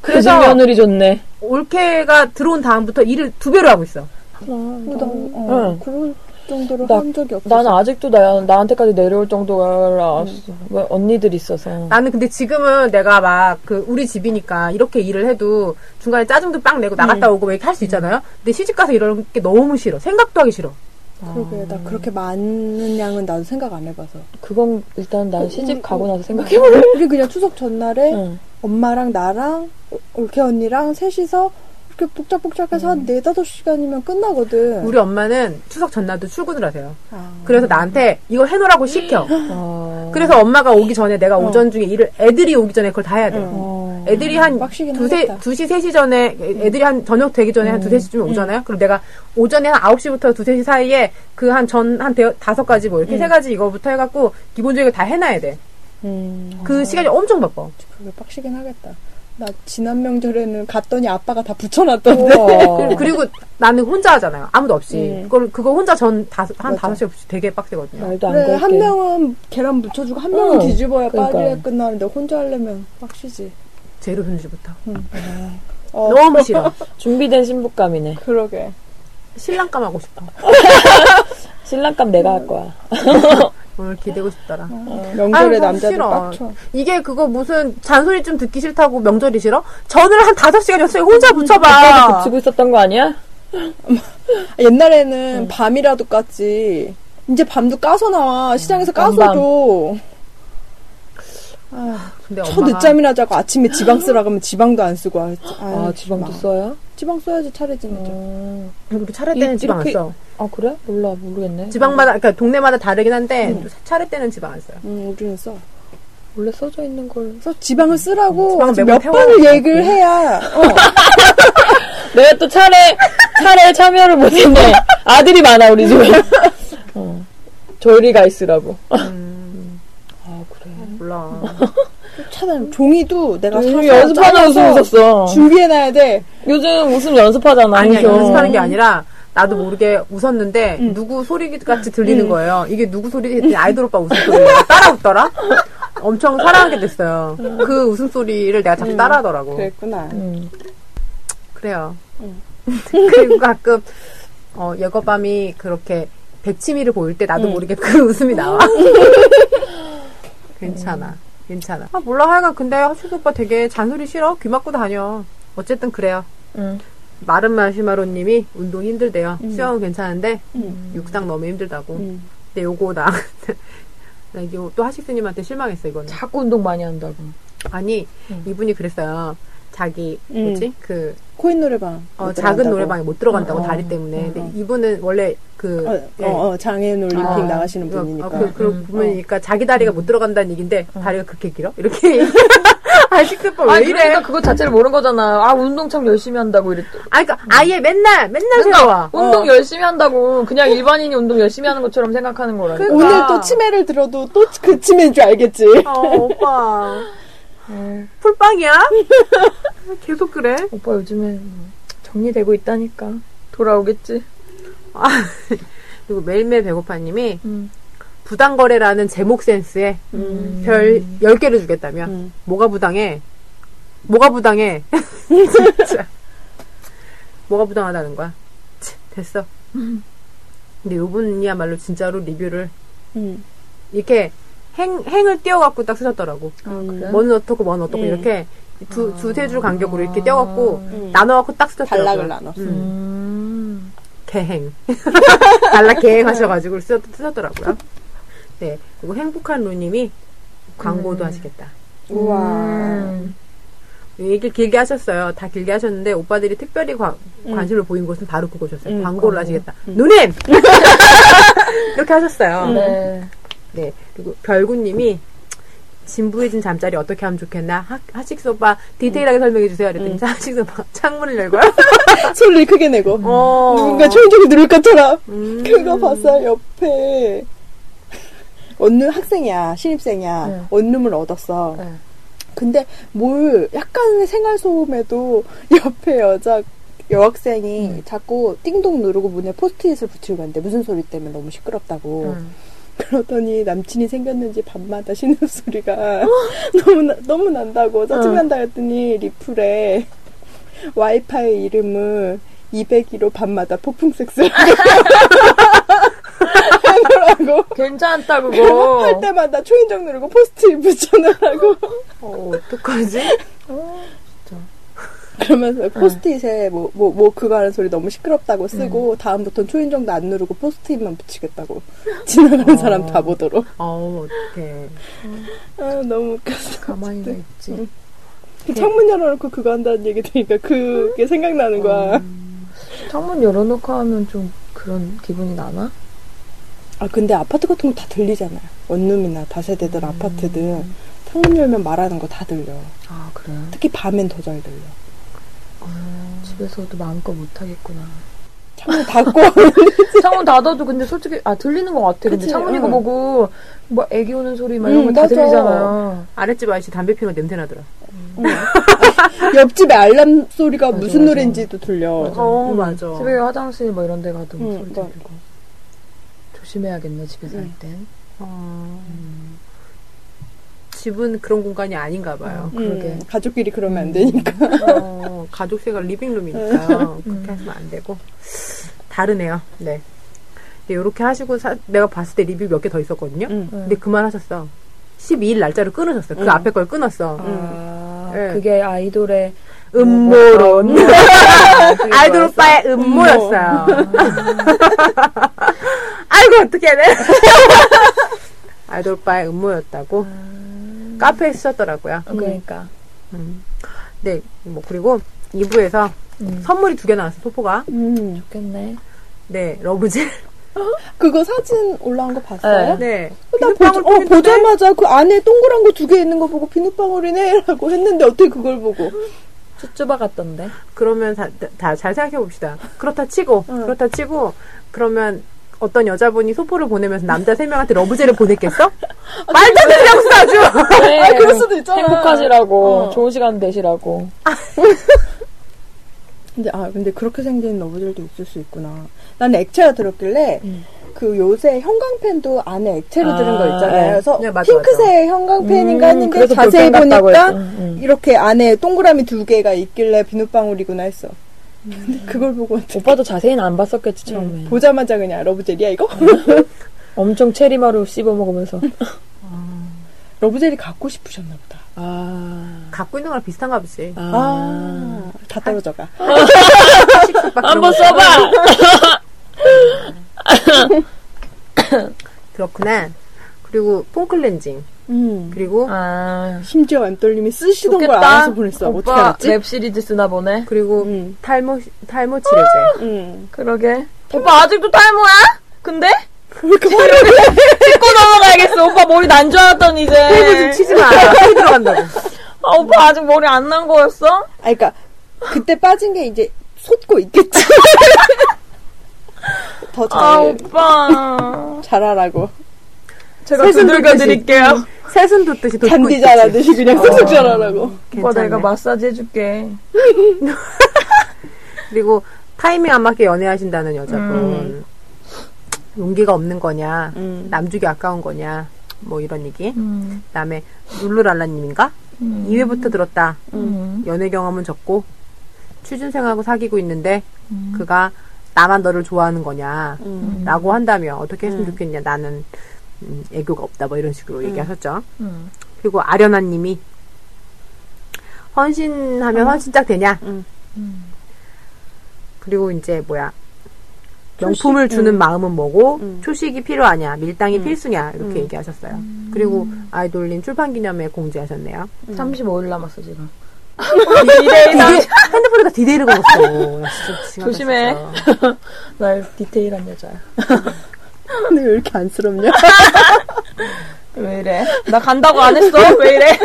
그 그래서- 집 며느리 좋네. 올케가 들어온 다음부터 일을 두 배로 하고 있어. 나, 응. 어, 그럴 정도로 나- 한 적이 없어. 나는 아직도 나, 나한테까지 내려올 정도가 알았어. 왜 언니들 있어서. 나는 근데 지금은 내가 막 그 우리 집이니까 이렇게 일을 해도 중간에 짜증도 빵 내고 나갔다 오고 왜 이렇게 할수 있잖아요. 근데 시집 가서 이런 게 너무 싫어. 생각도 하기 싫어. 그러게 나 그렇게 많은 양은 나도 생각 안 해봐서. 그건 일단 난 시집 가고 나서 생각해볼래. 우리 그냥 추석 전날에 응. 엄마랑 나랑 올케 언니랑 셋이서 이렇게 복작복작해서 한 네다섯 시간이면 끝나거든. 우리 엄마는 추석 전날도 출근을 하세요. 아. 그래서 나한테 이거 해놓으라고 시켜. 어. 그래서 엄마가 오기 전에 내가 오전 중에 일을 애들이 오기 전에 그걸 다 해야 돼. 요 어. 애들이 한 두세, 하겠다. 2시, 3시 전에, 애들이 한 저녁 되기 전에 한 2, 3시쯤에 오잖아요? 그럼 내가 오전에 한 9시부터 2, 3시 사이에 그 한 전, 한 대, 다섯 가지 뭐 이렇게 세 가지 이거부터 해갖고 기본적으로 다 해놔야 돼. 음. 그 시간이 엄청 바빠. 그게 빡시긴 하겠다. 나 지난 명절에는 갔더니 아빠가 다 붙여놨던데. <laughs> 그리고 나는 혼자 하잖아요. 아무도 없이. 음. 그걸, 그거 혼자 전 다섯, 한. 다섯 시에 붙이 되게 빡세거든요. 말도 안 그래 걸게. 한 명은 계란 묻혀주고 한 명은 응. 뒤집어야 그러니까. 빨리 끝나는데 혼자 하려면 빡시지. 재료 손질부터. 어, 너무 싫어. <laughs> 준비된 신부감이네. 그러게. 신랑감 하고 싶어. <laughs> 신랑감 내가 할 거야. <laughs> 오늘 기대고 싶더라. 명절에 아유, 남자들 싫어. 빡쳐. 이게 그거 무슨 잔소리 좀 듣기 싫다고 명절이 싫어? 전을 한 다섯 시간이었어요. 혼자 그때도 붙여봐. 붙이고 있었던 거 아니야? <laughs> 옛날에는 밤이라도 깠지. 이제 밤도 까서 나와. 시장에서 까서 밤밤. 줘. 아, 근데 첫 엄마가 늦잠이나 자고 아침에 지방 쓰라 그러면 지방도 안 쓰고. 아, 아, 지방도 써요? 지방 써야지 차례 지내죠. 어. 우리 차례 때는 이- 지방 이렇게- 안 써. 아, 그래? 몰라, 모르겠네. 지방마다 그러니까 동네마다 다르긴 한데 차례 때는 지방 안 써요. 응, 우리는 써. 원래 써져 있는 걸. 그래서 지방을 쓰라고 지방을 몇 번을 얘기를 해야. 어. <laughs> 내가 또 차례, 차례 참여를 못했네. 아들이 많아, 우리 집에. <laughs> 어. 조리가 있으라고. 음. 몰라. <laughs> 차단 종이도 내가 요즘 연습하는 웃음 있었어. 준비해놔야 돼. 요즘 웃음 연습하잖아. 아니야 그죠? 연습하는 게 아니라 나도 모르게 웃었는데 누구 소리 같이 들리는 거예요. 이게 누구 소리 했더니 아이돌 오빠 웃음소리가 따라 웃더라. 엄청 사랑하게 됐어요. 그 웃음소리를 내가 자꾸 따라 하더라고. 그랬구나. 음. 그래요. 그리고 가끔 어 예거밤이 그렇게 백치미를 보일 때 나도 모르게 그 웃음이 나와. <laughs> 괜찮아. 괜찮아. 아 몰라 하여간 근데 하슈도 오빠 되게 잔소리 싫어. 귀 막고 다녀. 어쨌든 그래요. 응. 마른 마시마로 님이 운동 힘들대요. 수영은 괜찮은데 음. 육상 너무 힘들다고. 음. 근데 요거 나, <laughs> 나 이거 또 하식스님한테 실망했어 이거는. 자꾸 운동 많이 한다고. 아니 음. 이분이 그랬어요. 자기 음. 뭐지 그 코인 노래방. 어, 못 작은. 노래방에 못 들어간다고 어, 다리 어. 때문에. 어, 근데 어. 이분은 원래 그 어, 예. 어, 어, 장애인 올림픽 아, 나가시는 그, 분이니까. 어, 그, 그 음. 부분이니까 자기 다리가 못 들어간다는 얘기인데 다리가 그렇게 길어? 이렇게 <laughs> 아 식스 오빠 왜 아, 이래? 그러니까 그거 자체를 모르는 거잖아. 아, 운동 참 열심히 한다고 이랬 아, 그러니까 아예 맨날 맨날 그러니까 세워와. 운동 어. 열심히 한다고 그냥 일반인이 운동 열심히 하는 것처럼 생각하는 거라니까. 그- 오늘 그러니까. 또 치매를 들어도 또 그 치매인 줄 알겠지. 어, 오빠 네. <laughs> 풀빵이야? <laughs> 계속 그래? 오빠 요즘에 뭐 정리되고 있다니까. 돌아오겠지. 아, <laughs> 그리고 매일매일 배고파님이 음. 부당거래라는 제목 센스에 음. 별 10개를 주겠다며. 음. 뭐가 부당해? 뭐가 부당해? <laughs> 진짜. 뭐가 부당하다는 거야? 치, 됐어. 근데 요분이야말로 진짜로 리뷰를 음. 이렇게 행, 행을 띄워갖고 딱 쓰셨더라고. 음. 그래? 뭐는 어떻고 뭐는 어떻고 음. 이렇게 두, 두세 줄 간격으로 이렇게 띄워갖고 음. 나눠갖고 딱 쓰셨더라고요. 단락을 나눴어. 음. 음. 개행. <laughs> 단락 개행하셔가지고 쓰셨, 쓰셨더라고요. 네. 그리고 행복한 루님이 광고도 음. 하시겠다. 우와. 음. 얘기를 길게 하셨어요. 다 길게 하셨는데 오빠들이 특별히 관, 음. 관심을 보인 것은 바로 그거셨어요. 음, 광고를 광고. 하시겠다. 음. 누님! <laughs> 이렇게 하셨어요. 네. 네. 그리고 별구님이 진부해진 잠자리 어떻게 하면 좋겠나? 하, 오빠 디테일하게 설명해 주세요. 그랬더니 음. 오빠 <laughs> 창문을 열고요. <laughs> 소리를 크게 내고. 어. 누군가 초인종을 누를 것처럼. 음. 그거 봤어요, 옆에. 원룸 학생이야, 신입생이야. 네. 원룸을 얻었어. 네. 근데 뭘 약간의 생활 소음에도 <laughs> 옆에 여자 여학생이 음. 자꾸 띵동 누르고 문에 포스트잇을 붙이고 갔는데 무슨 소리 때문에 너무 시끄럽다고 음. 그러더니 남친이 생겼는지 밤마다 신음 소리가 <laughs> 너무 나- 너무 난다고 짜증난다 했더니 리플에 와이파이 이름을 201호 밤마다 폭풍 섹스 해놓으라고 <laughs> 괜찮다 할 그거. 때마다 초인종 누르고 포스트잇 붙여놓으라고 어, 어떡하지? <laughs> 그러면서 포스트잇에 뭐, 뭐, 뭐 그거 하는 소리 너무 시끄럽다고 쓰고 다음부터는 초인종도 안 누르고 포스트잇만 붙이겠다고 <laughs> 지나가는 사람 다 보도록. 어, 어떡해. 아 너무 웃겼어. 가만히 나 있지. 그 창문 열어놓고 그거 한다는 얘기 들으니까 그게 생각나는 거야. 창문 열어놓고 하면 좀 그런 기분이 나나? 아 근데 아파트 같은 거 다 들리잖아요 원룸이나 다세대들 아파트들 창문 열면 말하는 거 다 들려. 아 그래. 특히 밤엔 더 잘 들려 집에서도 마음껏 못하겠구나. 창문 닫고 <laughs> 창문 닫아도 근데 솔직히 아 들리는 것 같아. 근데 그치, 창문 이거 응. 보고 뭐 애기 우는 소리 막 이런 응, 거다 맞아. 들리잖아요. 아랫집 아저씨 담배 피우는 거 냄새 나더라. <laughs> 옆집에 알람 소리가 맞아, 무슨 맞아. 노래인지도 들려 맞아. 어, 응. 맞아. 새벽에 화장실 뭐 이런 데 가도 막 응, 소리. 들리고. 조심해야겠네 집에 살 응. 땐. 어, 집은 그런 공간이 아닌가 봐요. 그러게. 음, 가족끼리 그러면 안 되니까 어, 가족세가 리빙룸이니까요. 음. 그렇게 하시면 안 되고. 다르네요. 네. 이렇게 하시고 사- 내가 봤을 때 리뷰 몇 개 더 있었거든요. 응. 근데 그만하셨어. 12일 날짜를 끊으셨어요. 그 음. 앞에 걸 끊었어. 아 네. 그게 아이돌의 음모론. <laughs> 아이돌? 오빠의 음모였어요. <laughs> 아이고, 어떻게 해야 돼? 아이돌 오빠의 음모였다고 카페에 쓰셨더라고요. 어, 그러니까. 음. 네, 뭐, 그리고 2부에서 음. 선물이 두 개 나왔어요, 소포가. 음. 좋겠네. 네, 러브젤. 그거 사진 올라온 거 봤어요? 네. 나 비눗방울 보자, 어, 보자마자 그 안에 동그란 거 두 개 있는 거 보고 비눗방울이네 <laughs> 라고 했는데 어떻게 그걸 보고 쭈쭈바 같던데. 그러면 다, 다 잘 생각해 봅시다. 그렇다 치고, 응. 그렇다 치고, 그러면 어떤 여자분이 소포를 보내면서 남자 세 명한테 러브젤을 보냈겠어? <laughs> 말도 안 되는 소리 아주! 네, 아, 그럴 수도 있잖아. 행복하시라고. 어. 좋은 시간 되시라고. 근데 아 근데 그렇게 생긴 love gel도 있을 수 있구나 나는 액체가 들었길래 음. 그 요새 형광펜도 안에 액체로 들은 거 아, 있잖아요 네. 그래서 네, 맞아, 핑크색 형광펜인가 음, 했는데 자세히 보니까. 음, 음. 이렇게 안에 동그라미 두 개가 있길래 비눗방울이구나 했어 근데 그걸 보고 어떡해. 오빠도 자세히는 안 봤었겠지 처음에. 보자마자 그냥 love gel이야 이거? <laughs> 엄청 체리마루 씹어 먹으면서. love gel이 갖고 싶으셨나 보다. 아. 갖고 있는 거랑 비슷한가 보지. 아, 다 떨어져가. 한번 써봐. <laughs> 그렇구나. 그리고 폼클렌징. 음. 그리고 아. 심지어 엠떨님이 쓰시던 걸 좋겠다. 알아서 보냈어. 어떻게 오빠 알았지? 웹 시리즈 쓰나 보네. 그리고 음. 탈모 탈모 치료제. 음. 그러게. 오빠 아직도 탈모야? 근데? 왜 이렇게 화를 짚고 넘어가야겠어. 오빠 머리 난 줄 알았더니 이제. 좀 치지 마. 피 들어간다고. 아, 오빠 아직 머리 안 난 거였어? 아, 그니까, 그때 빠진 게 이제 솟고 있겠지. <laughs> 더 잘, 아, 오빠. 잘하라고. 제가 두들겨. 드릴게요. 새순 돋듯이 돋고 잔디. 잘하듯이 그냥 쑥쑥 잘하라고. 오빠 괜찮네. 내가 마사지 해줄게. <laughs> 그리고 타이밍 안 맞게 연애하신다는 여자분. 음. 용기가 없는 거냐, 음. 남주기 아까운 거냐, 뭐 이런 얘기. 음. 그 다음에 룰루랄라님인가? 음. 2회부터 들었다. 음. 연애 경험은 적고 취준생하고 사귀고 있는데 음. 그가 나만 너를 좋아하는 거냐 음. 라고 한다면 어떻게 했으면 음. 좋겠냐 나는 음, 애교가 없다 뭐 이런 식으로 얘기하셨죠 음. 그리고 아련아님이 헌신하면 헌신짝 되냐 음. 음. 그리고 이제 뭐야 초식, 명품을 주는 음. 마음은 뭐고 음. 초식이 필요하냐 밀당이 음. 필수냐 이렇게 음. 얘기하셨어요 그리고 엠떨님 출판 기념회 공지하셨네요 35일 남았어, 지금. 디데이 핸드폰에다 디데이를 걸었어. 조심해. <laughs> 난 디테일한 여자야. <laughs> 근데 왜 이렇게 안쓰럽냐? <laughs> 왜 이래? 나 간다고 안 했어? 왜 이래?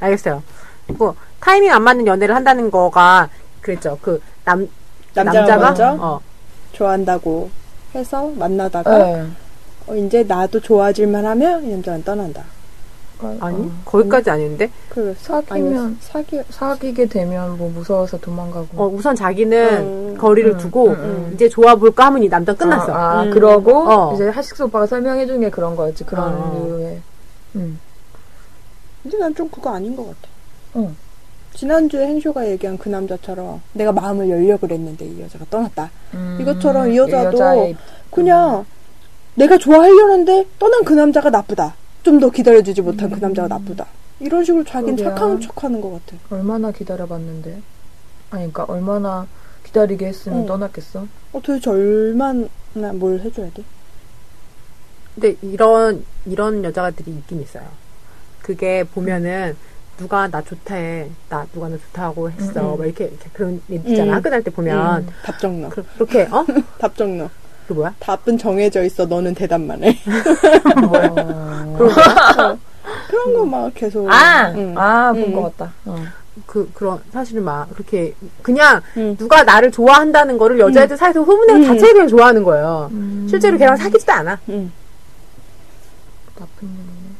알겠어요. 그리고 타이밍 안 맞는 연애를 한다는 거가 그랬죠. 그 남 남자가, 남자가 먼저 어, 좋아한다고 해서 만나다가 네. 어, 이제 나도 좋아질만 하면 이 남자는 떠난다. 아니 어. 거기까지 아닌데 그래 사귀면 사귀 사귀게 되면 뭐 무서워서 도망가고. 어, 우선 자기는 음. 거리를 음, 두고 음, 음. 이제 좋아 볼까 하면 이 남자 끝났어. 아, 아, 음. 그러고 어. 이제 하식스 오빠가 설명해 준 게 그런 거였지. 그런 어. 이유에. 음. 근데 난 좀 그거 아닌 것 같아. 응. 지난주에 행쇼가 얘기한 그 남자처럼 내가 마음을 열려 그랬는데 이 여자가 떠났다. 음. 이것처럼 이 여자도 그냥 내가 좋아하려는데 떠난 그 남자가 나쁘다. 좀 더 기다려주지 못한 그 남자가 나쁘다. 이런 식으로 자기는 그러게요. 착한 척하는 것 같아. 얼마나 기다려봤는데. 아니, 그러니까 얼마나 기다리게 했으면 어. 떠났겠어. 어, 도대체 얼마나 뭘 해줘야 돼? 근데 이런 이런 여자들이 있긴 있어요. 그게 보면은 누가 나 좋다 해. 나 누가 나 좋다고 했어. 음, 음. 막 이렇게, 이렇게 그런 얘기 있잖아. 음. 학교 다닐 때 보면 음, 답정 넣어. 그, 그렇게 어? <laughs> 답정 넣어. 그 뭐야? 답은 정해져 있어. 너는 대답만 해. <laughs> 어. 그런 거막 계속. 아! 응. 아, 본 음. 것 같다. 어. 그 그런 사실은 막 그렇게 그냥 응. 누가 나를 좋아한다는 거를 여자애들 사이에서 소문내는 음. 자체에 그냥 좋아하는 거예요. 음. 실제로 걔랑 사귀지도 않아. 응. 나쁜 놈이네.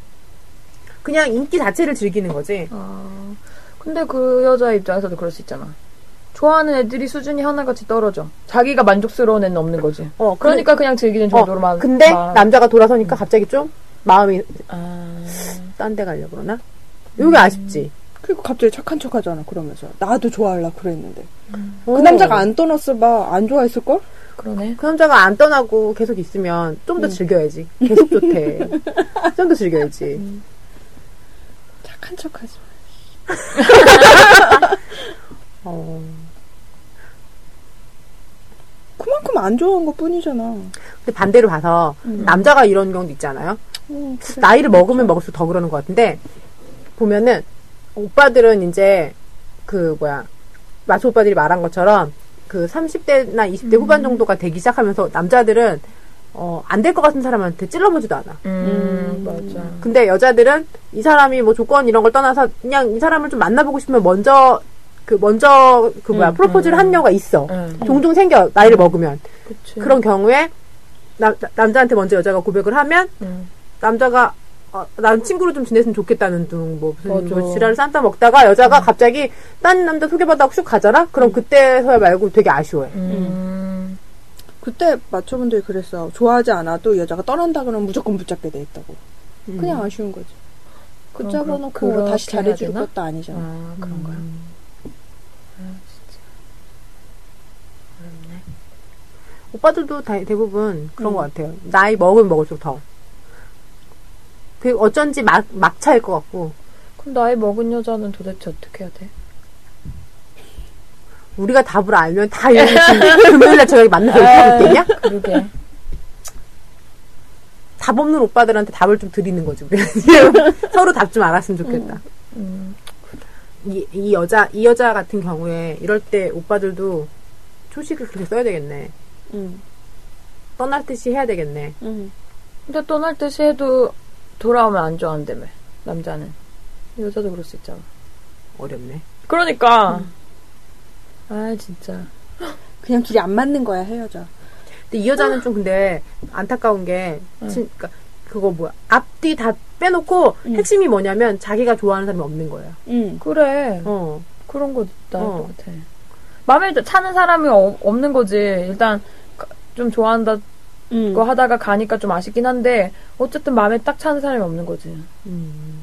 그냥 인기 자체를 즐기는 거지. 아, 근데 그 여자 입장에서도 그럴 수 있잖아. 좋아하는 애들이 수준이 하나같이 떨어져. 자기가 만족스러운 애는 없는 거지. 어, 그러니까 그냥 즐기는 어, 정도로만. 근데 막- 남자가 돌아서니까 갑자기 좀 마음이 아, 딴 데 가려고 그러나? 요게 아쉽지. 그리고 갑자기 착한 척 하잖아, 그러면서. 나도 좋아하려고 그랬는데. 어. 그 남자가 안 떠났어 봐. 안 좋아했을걸? 그러네. 그 남자가 안 떠나고 계속 있으면 좀더 응. 즐겨야지. 계속 좋대. <laughs> 좀 더 즐겨야지. 착한 척 하지 마. <laughs> 어. 그만큼 안 좋아한 것 뿐이잖아. 근데 반대로 봐서 남자가 이런 경우도 있잖아요. 응, 그래. 나이를 먹으면 먹을수록 더 그러는 것 같은데 보면은 오빠들은 이제 그 뭐야 마초 오빠들이 말한 것처럼 그 30대나 20대 후반 정도가 되기 시작하면서 남자들은 어, 안 될 것 같은 사람한테 찔러보지도 않아. 음, 음. 맞아. 근데 여자들은 이 사람이 뭐 조건 이런 걸 떠나서 그냥 이 사람을 좀 만나보고 싶으면 먼저 그 먼저 그 뭐야 음, 프로포즈를 음. 한 경우가 있어. 응. 종종 생겨 나이를 먹으면 그치. 그런 경우에 나, 나- 남자한테 먼저 여자가 고백을 하면 응. 남자가 어, 난 친구로 좀 지냈으면 좋겠다는 둥, 뭐, 무슨. 뭐, 지랄을 싼다 먹다가 여자가 갑자기 딴 남자 소개받다가 슉 가잖아? 그럼 그때서야 말고 되게 아쉬워해. 음. 그때 마초분들이 그랬어. 좋아하지 않아도 여자가 떠난다 그러면 무조건 붙잡게 돼 있다고. 음. 그냥 아쉬운 거지. 붙잡아놓고 다시 잘해줄? 것도 아니잖아. 아, 그런가요? 오빠들도 다- 대부분 그런 음. 것 같아요. 나이 먹으면 먹을수록 더. 그 어쩐지 막, 막차일 것 같고, 그럼 나이 먹은 여자는 도대체 어떻게 해야 돼? 우리가 답을 알면 다 지금 <laughs> 금요일날 저녁에 만나서 이렇게 있겠냐? 그러게. 답 없는 오빠들한테 답을 좀 드리는 거지. <laughs> 서로 답 좀 알았으면 좋겠다. 음, 이, 이 여자, 이 여자 같은 경우에 이럴 때 오빠들도 초식을 그렇게 써야 되겠네. 응. 떠날 듯이 해야 되겠네. 응. 근데 떠날 듯이 해도 돌아오면 안 좋아한다며, 남자는. 여자도 그럴 수 있잖아. 어렵네. 그러니까. 아, 진짜. <gasps> 그냥 둘이 안 맞는 거야 헤어져. 근데 이 여자는 좀 근데 안타까운 게, 진, 그니까, 그거 뭐야. 앞뒤 다 빼놓고 응. 핵심이 뭐냐면 자기가 좋아하는 사람이 없는 거예요. 응. 그래. 어. 그런 거 있다, 어. 것 같아. 마음에 차는 사람이 어- 없는 거지. 일단, 가- 좀 좋아한다, 응. 거 하다가 가니까 좀 아쉽긴 한데, 어쨌든 마음에 딱 차는 사람이 없는 거지. 음.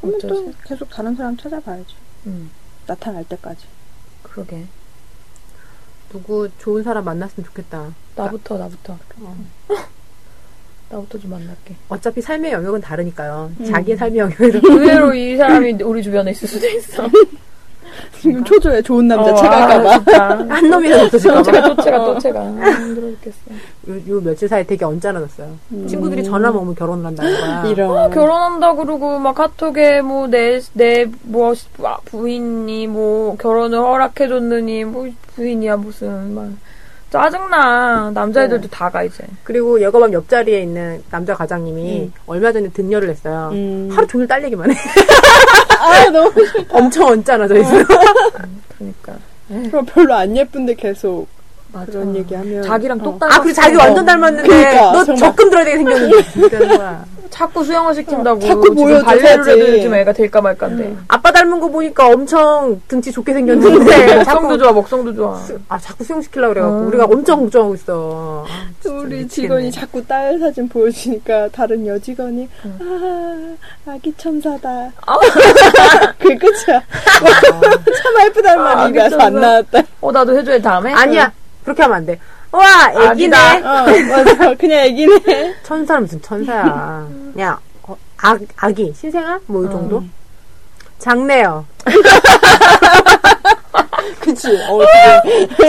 그러면 어쩌지? 또 계속 다른 사람 찾아봐야지. 음, 나타날 때까지. 그러게. 누구 좋은 사람 만났으면 좋겠다. 나부터, 나부터. 어. <laughs> 나부터 좀 만날게. 어차피 삶의 영역은 다르니까요. 음. 자기의 삶의 영역을. 의외로 이 사람이 우리 주변에 있을 수도 있어. <laughs> 지금 초조해 좋은 남자 어, 아, 찾아갈까봐. 진짜. <laughs> 한 놈이라도 없어질까봐. 또체가, 또체가, 또체가. 아, 힘들어 죽겠어. 요, 요 며칠 사이에 되게 언짢아졌어요. 음. 친구들이 전화 오면 결혼을 한다는 거야. <laughs> 이런. 아, 결혼한다 그러고 막 카톡에 뭐 내 내 뭐 부인이 뭐 결혼을 허락해줬느니 뭐 부인이야 무슨 막 짜증나 남자애들도 다 가 이제 그리고 여거밤 옆자리에 있는 남자 과장님이 음. 얼마 전에 등려를 했어요. 음. 하루 종일 딸 얘기만 해. <laughs> 아 너무 싫다. 엄청 언짢아져 있어요. <laughs> 그러니까 그럼 별로 안 예쁜데 계속 맞아 그런 얘기하면 자기랑 어. 똑 닮았어 아, 그리고 자기 완전 닮았는데 그러니까, 너 정말. 적금 들어야 되게 생겼는데 거야. 자꾸 수영을 시킨다고 자꾸 지금 보여줘야지. 발레를 해도 좀 애가 될까 말까인데 아빠 닮은 거 보니까 엄청 등치 좋게 생겼는데 <laughs> 먹성도 좋아 먹성도 좋아 아 자꾸 수영시키려고 그래갖고 음. 우리가 엄청 걱정하고 있어. 아, 우리 미치겠네. 직원이 자꾸 딸 사진 보여주니까 다른 여직원이 응. 아 아기 천사다. <laughs> 그게 끝이야. 참 예쁘단 아, 말이 가서 안. 나왔다. 어 나도 해줘야 다음에 아니야 그렇게 하면 안 돼. 와 애기네. 어 맞아. 그냥 애기네. 천사는 무슨 천사야. <laughs> 그냥 어, 아, 아기 신생아 뭐 이 정도. 음. 작네요. <laughs> 그치. 어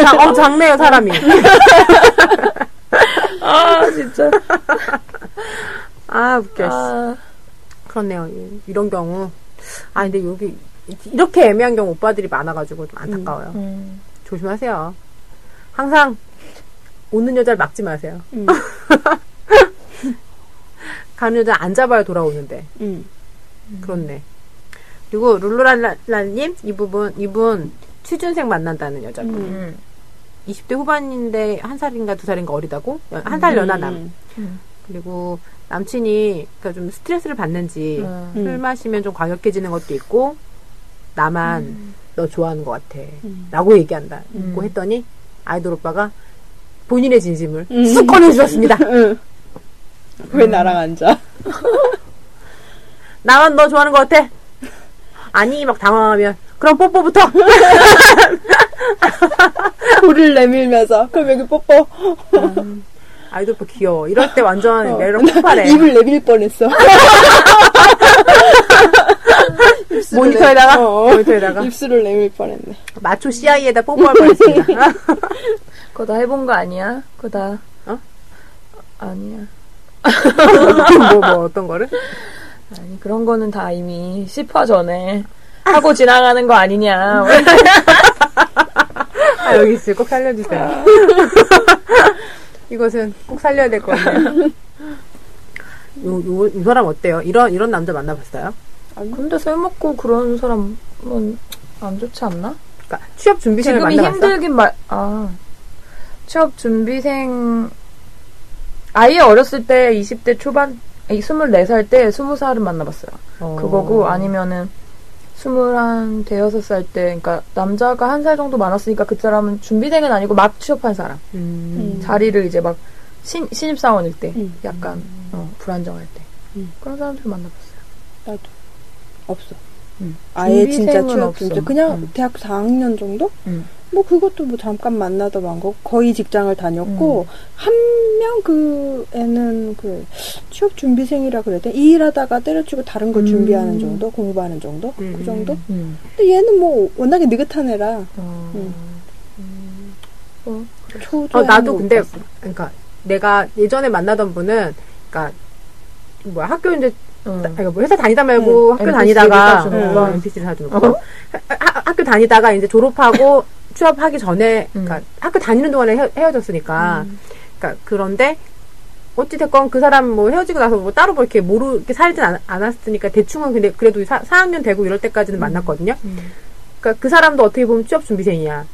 자, 어 작네요 사람이. <laughs> 아 진짜 아 웃겨. 씨. 아 그렇네요. 이- 이런 경우. 아 근데 여기 이렇게 애매한 경우 오빠들이 많아가지고 좀 안타까워요. 음. 조심하세요. 항상 오는 여자를 막지 마세요. 음. <laughs> 가는 여자 안 잡아야 돌아오는데. 음. 그렇네. 그리고 룰루랄라님 이 부분 이분 취준생 만난다는 여자분. 음. 음. 20대 후반인데 한 살인가 두 살인가 어리다고 한 살 연하 남. 음. 음. 그리고 남친이 그러니까 좀 스트레스를 받는지 음. 술 마시면 좀 과격해지는 것도 있고 나만 음. 너 좋아하는 것 같아. 음. 라고 얘기한다. 음. 고 했더니 아이돌 오빠가 본인의 진심을 음. 쑥 꺼내주었습니다. 응. <laughs> 왜 나랑 앉아? <laughs> 나만 너 좋아하는 것 같아? 아니 막 당황하면 그럼 뽀뽀부터 <laughs> 볼을 내밀면서 그럼 여기 뽀뽀. 아이돌 오빠 귀여워. 이럴 때 완전 어. 매력 폭발해. 입을 내밀 뻔했어. <laughs> 모니터에다가 내- 어. 모니터에다가 입술을 내밀 뻔했네. 마초 CI에다 뽀뽀할 뻔했습니다. <laughs> 그거 다 해본 거 아니야? 그거 다 어? 아니야 뭐, 뭐 어떤 거를? 아니 그런 거는 다 이미 10화 전에 하고 지나가는 거 아니냐 <laughs> 아, 여기 있어요. 꼭 살려주세요. <laughs> 이것은 꼭 살려야 될 것 같네요. 요, 요, 이 사람 어때요? 이런, 이런 남자 만나봤어요? 근데 술 먹고 그런 사람은 안 좋지 않나? 그러니까 취업 준비생을 지금이 만나봤어? 힘들긴 말, 아. 취업 준비생, 아예 어렸을 때 20대 초반, 아니, 24살 때 20살은 만나봤어요. 어. 그거고, 아니면은, 21, 대여섯 살 때, 그러니까 남자가 한 살 정도 많았으니까 그 사람은 준비생은 아니고 막 취업한 사람. 음. 자리를 이제 막 신, 신입사원일 때, 음. 약간, 어, 불안정할 때. 음. 그런 사람들 만나봤어요. 나도 없어. 음. 아예 진짜 취업 없어. 준비. 그냥 음. 대학교 4학년 정도? 음. 뭐 그것도 뭐 잠깐 만나다 만 거. 거의 직장을 다녔고 음. 한명 그 애는 그 취업 준비생이라 그래야 돼. 이 일하다가 때려치고 다른 거 음. 준비하는 정도, 공부하는 정도, 음. 그 정도. 음. 근데 얘는 뭐 워낙에 느긋한 애라 어. 음. 어. 어, 나도 근데, 그러니까, 내가 예전에 만나던 분은, 그러니까, 뭐야, 학교 이제, 어. 그러니까 뭐 회사 다니다 말고 학교 NPC 를 다니다가. 어, NPC를 사주는 거. 하- 하- 학교 다니다가 이제 졸업하고 <laughs> 취업하기 전에, 그러니까 학교 다니는 동안에 헤, 헤어졌으니까, 그러니까 그런데, 어찌됐건 그 사람 뭐 헤어지고 나서 뭐 따로 뭐 이렇게 모르게 살진 않, 않았으니까 대충은 근데 그래도 사, 4학년 되고 이럴 때까지는 만났거든요. 음. 그러니까 그 사람도 어떻게 보면 취업 준비생이야.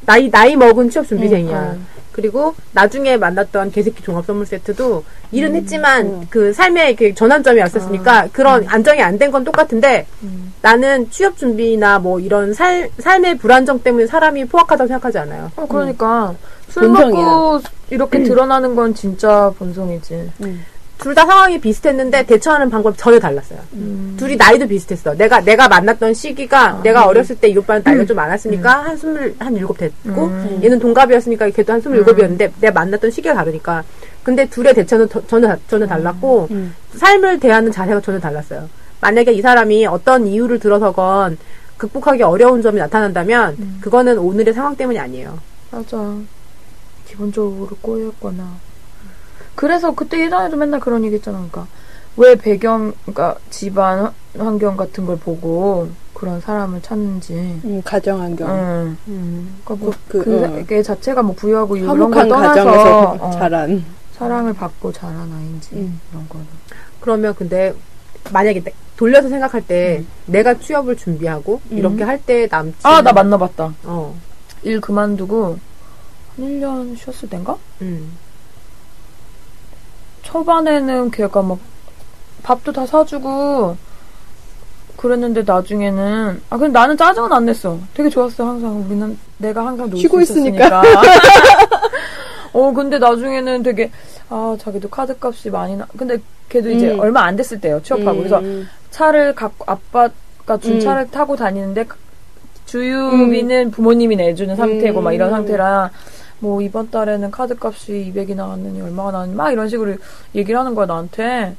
음. 나이 나이 먹은 취업 준비생이야. 음, 그리고 나중에 만났던 개새끼 종합 선물 세트도 일은 했지만 음. 그 삶의 그 전환점이 왔었으니까 그런 안정이 안 된 건 똑같은데 음. 나는 취업 준비나 뭐 이런 살 삶의 불안정 때문에 사람이 포악하다고 생각하지 않아요. 어, 그러니까 술 본성이야. 먹고 이렇게 드러나는 건 진짜 본성이지. 음. 둘다 상황이 비슷했는데 대처하는 방법이 전혀 달랐어요. 음. 둘이 나이도 비슷했어. 내가 내가 만났던 시기가 내가 어렸을 때 이 오빠는 나이가 좀 많았으니까 한 스물 한 일곱 됐고 음. 얘는 동갑이었으니까 걔도 한 스물일곱이었는데 내가 만났던 시기가 다르니까. 근데 둘의 대처는 더- 전혀 다- 전혀 달랐고 음. 삶을 대하는 자세가 전혀 달랐어요. 만약에 이 사람이 어떤 이유를 들어서건 극복하기 어려운 점이 나타난다면 음. 그거는 오늘의 상황 때문이 아니에요. 맞아. 기본적으로 꼬였거나. 그래서 그때 예전에도 맨날 그런 얘기 했잖아. 그러니까 왜 배경, 그러니까 집안 환- 환경 같은 걸 보고 그런 사람을 찾는지. 음, 가정 환경. 응. 음. 그러니까 뭐 그, 그, 어. 게 자체가 뭐 부유하고 이런 걸 떠나서 가정에서 어, 자란. 사랑을 받고 자란 아이인지 음. 이런 거는. 그러면 근데 만약에 내- 돌려서 생각할 때 내가 취업을 준비하고 음. 이렇게 할 때 남친 아, 나 만나봤다. 어. 일 그만두고 한 1년 쉬었을 땐가? 음. 초반에는 걔가 막 밥도 다 사주고 그랬는데 나중에는 아 근데 나는 짜증은 안 냈어. 되게 좋았어 항상 우리는 내가 항상 놀 쉬고 수 있으니까. <laughs> 어 근데 나중에는 되게 아 자기도 카드값이 많이 나. 근데 걔도 이제 음. 얼마 안 됐을 때요 취업하고 그래서 음. 차를 갖고 아빠가 준 음. 차를 타고 다니는데 주유비는 부모님이 내주는 상태고 막 이런 음. 상태라 뭐 이번 달에는 카드값이 200이 나왔느니 얼마가 나왔니 막 이런 식으로 얘기를 하는 거야 나한테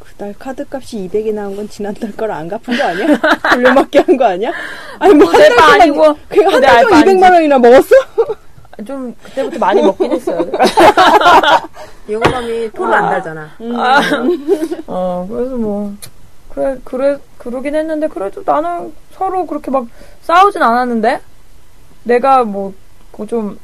그달 카드값이 200이 나온 건 지난달 걸 안 갚은 거 아니야? <laughs> 돌려막기 한 거 아니야? 아니 뭐한내달거 동안 아니고 그한 내달 동안 200만 원이나 먹었어? 좀 그때부터 많이 먹긴 했어요 <laughs> 영감이 토를 안 달잖아. 어 그래서 뭐 그래 그래 그러긴 했는데 그래도 나는 서로 그렇게 막 싸우진 않았는데 내가 뭐 좀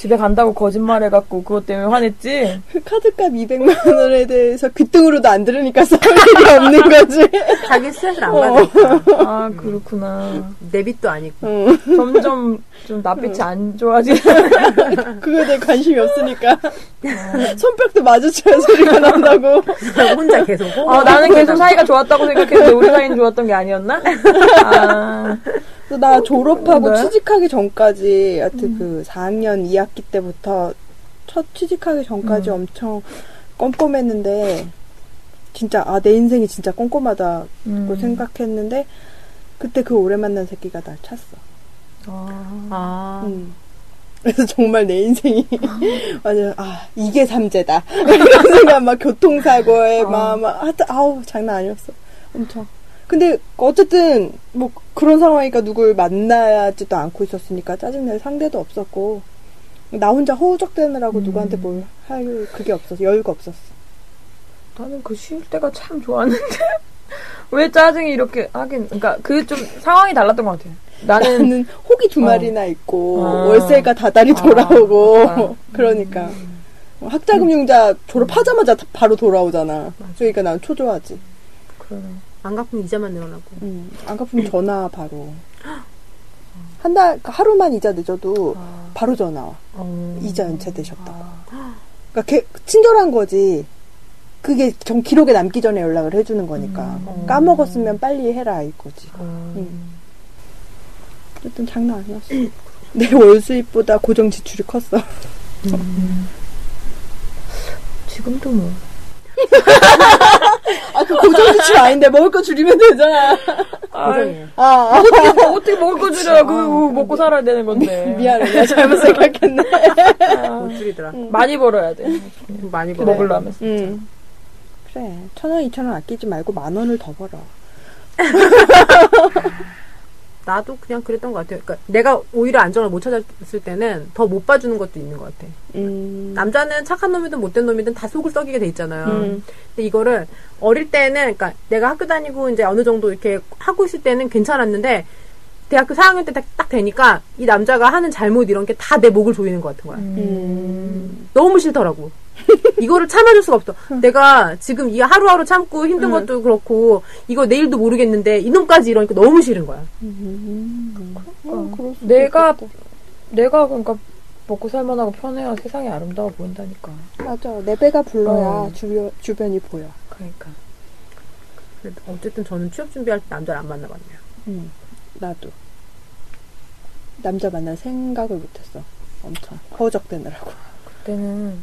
집에 간다고 거짓말 해갖고 그것 때문에 화냈지 그 카드값 200만 원에 대해서 귀등으로도 안 들으니까 싸울 일이 없는 거지. <laughs> 자기 스트레스를 안 어. 받으니까. 아 그렇구나 내 빚도 아니고. 응. 점점 좀 낯빛이 안 좋아지. <laughs> 그거에 대해 관심이 없으니까 손뼉도 마주쳐야 소리가 난다고. <laughs> 혼자 계속. 어, 나는 계속 사이가 좋았다고 생각했는데 우리 사이는 좋았던 게 아니었나? 아, 나 졸업하고 네. 취직하기 전까지 하여튼 그 4학년 2학기 때부터 첫 취직하기 전까지 음. 엄청 꼼꼼했는데 진짜 아 내 인생이 진짜 꼼꼼하다고 음. 생각했는데 그때 그 오래 만난 새끼가 날 찼어. 아, 아. 음. 그래서 정말 내 인생이 <laughs> 완전 아 이게 삼재다 <laughs> 이런 생각 막 교통사고에 어. 막, 막 하여튼 아우 장난 아니었어 엄청 근데 어쨌든 뭐 그런 상황이니까 누굴 만나지도 않고 있었으니까 짜증낼 상대도 없었고 나 혼자 허우적대느라고 음. 누구한테 뭘 할 그게 없었어 여유가 없었어 나는 그쉴 때가 참 좋았는데 <laughs> 왜 짜증이 이렇게 하긴 그러니까 그 좀 상황이 달랐던 것 같아. 나는 나는 혹이 두 어. 마리나 있고 아. 월세가 다달이 아, 돌아오고 아. <laughs> 그러니까 학자금융자 졸업하자마자 다- 바로 돌아오잖아. 그러니까 난 초조하지. 그러네. 안 갚으면 이자만 늘어나고. 음, 안 갚으면 전화 바로. 한 달, 그러니까 하루만 이자 늦어도 아, 바로 전화 와. 어. 이자 연체 되셨다고. 아, 그러니까 걔, 친절한 거지. 그게 정 기록에 남기 전에 연락을 해주는 거니까. 음. 까먹었으면 빨리 해라 이거지. 어. 음. 어쨌든 장난 아니었어. <clears throat> 내 월 수입보다 고정 지출이 컸어. 음. 지금도 뭐 <laughs> 아, 그 고정지출 아닌데 먹을 거 줄이면 되잖아. 고정이에요. 아, 어떻게, 뭐 어떻게 먹을 거 줄여야 그거 먹고 살아야 되는 건데. 미안해. 내가 <laughs> 잘못 생각했네. 못 줄이더라. 많이 벌어야 돼. 많이 벌어. 먹으려면. 응. 그래. 천 원, 이천 원 아끼지 말고 만 원을 더 벌어. <laughs> 나도 그냥 그랬던 것 같아요. 그러니까 내가 오히려 안정을 못 찾았을 때는 더 못 봐주는 것도 있는 것 같아. 음. 남자는 착한 놈이든 못된 놈이든 다 속을 썩이게 돼 있잖아요. 음. 근데 이거를 어릴 때는, 그러니까 내가 학교 다니고 이제 어느 정도 이렇게 하고 있을 때는 괜찮았는데 대학교 4학년 때 딱 되니까 이 남자가 하는 잘못 이런 게 다 내 목을 조이는 것 같은 거야. 음. 너무 싫더라고. 이거를 참아줄 수가 없어. 내가 지금 이 하루하루 참고 힘든 음. 것도 그렇고 이거 내일도 모르겠는데 이놈까지 이러니까 너무 싫은 거야. 음. 어, 그럴 수도 내가. 내가 그러니까 먹고 살만하고 편해야 세상이 아름다워 보인다니까. 맞아. 내 배가 불러야 어. 주변, 주변이 보여. 그러니까. 그래도 어쨌든 저는 취업 준비할 때 남자를 안 만나봤네요. 응. 나도. 남자 만날 생각을 못했어. 엄청. 허우적대느라고. 그때는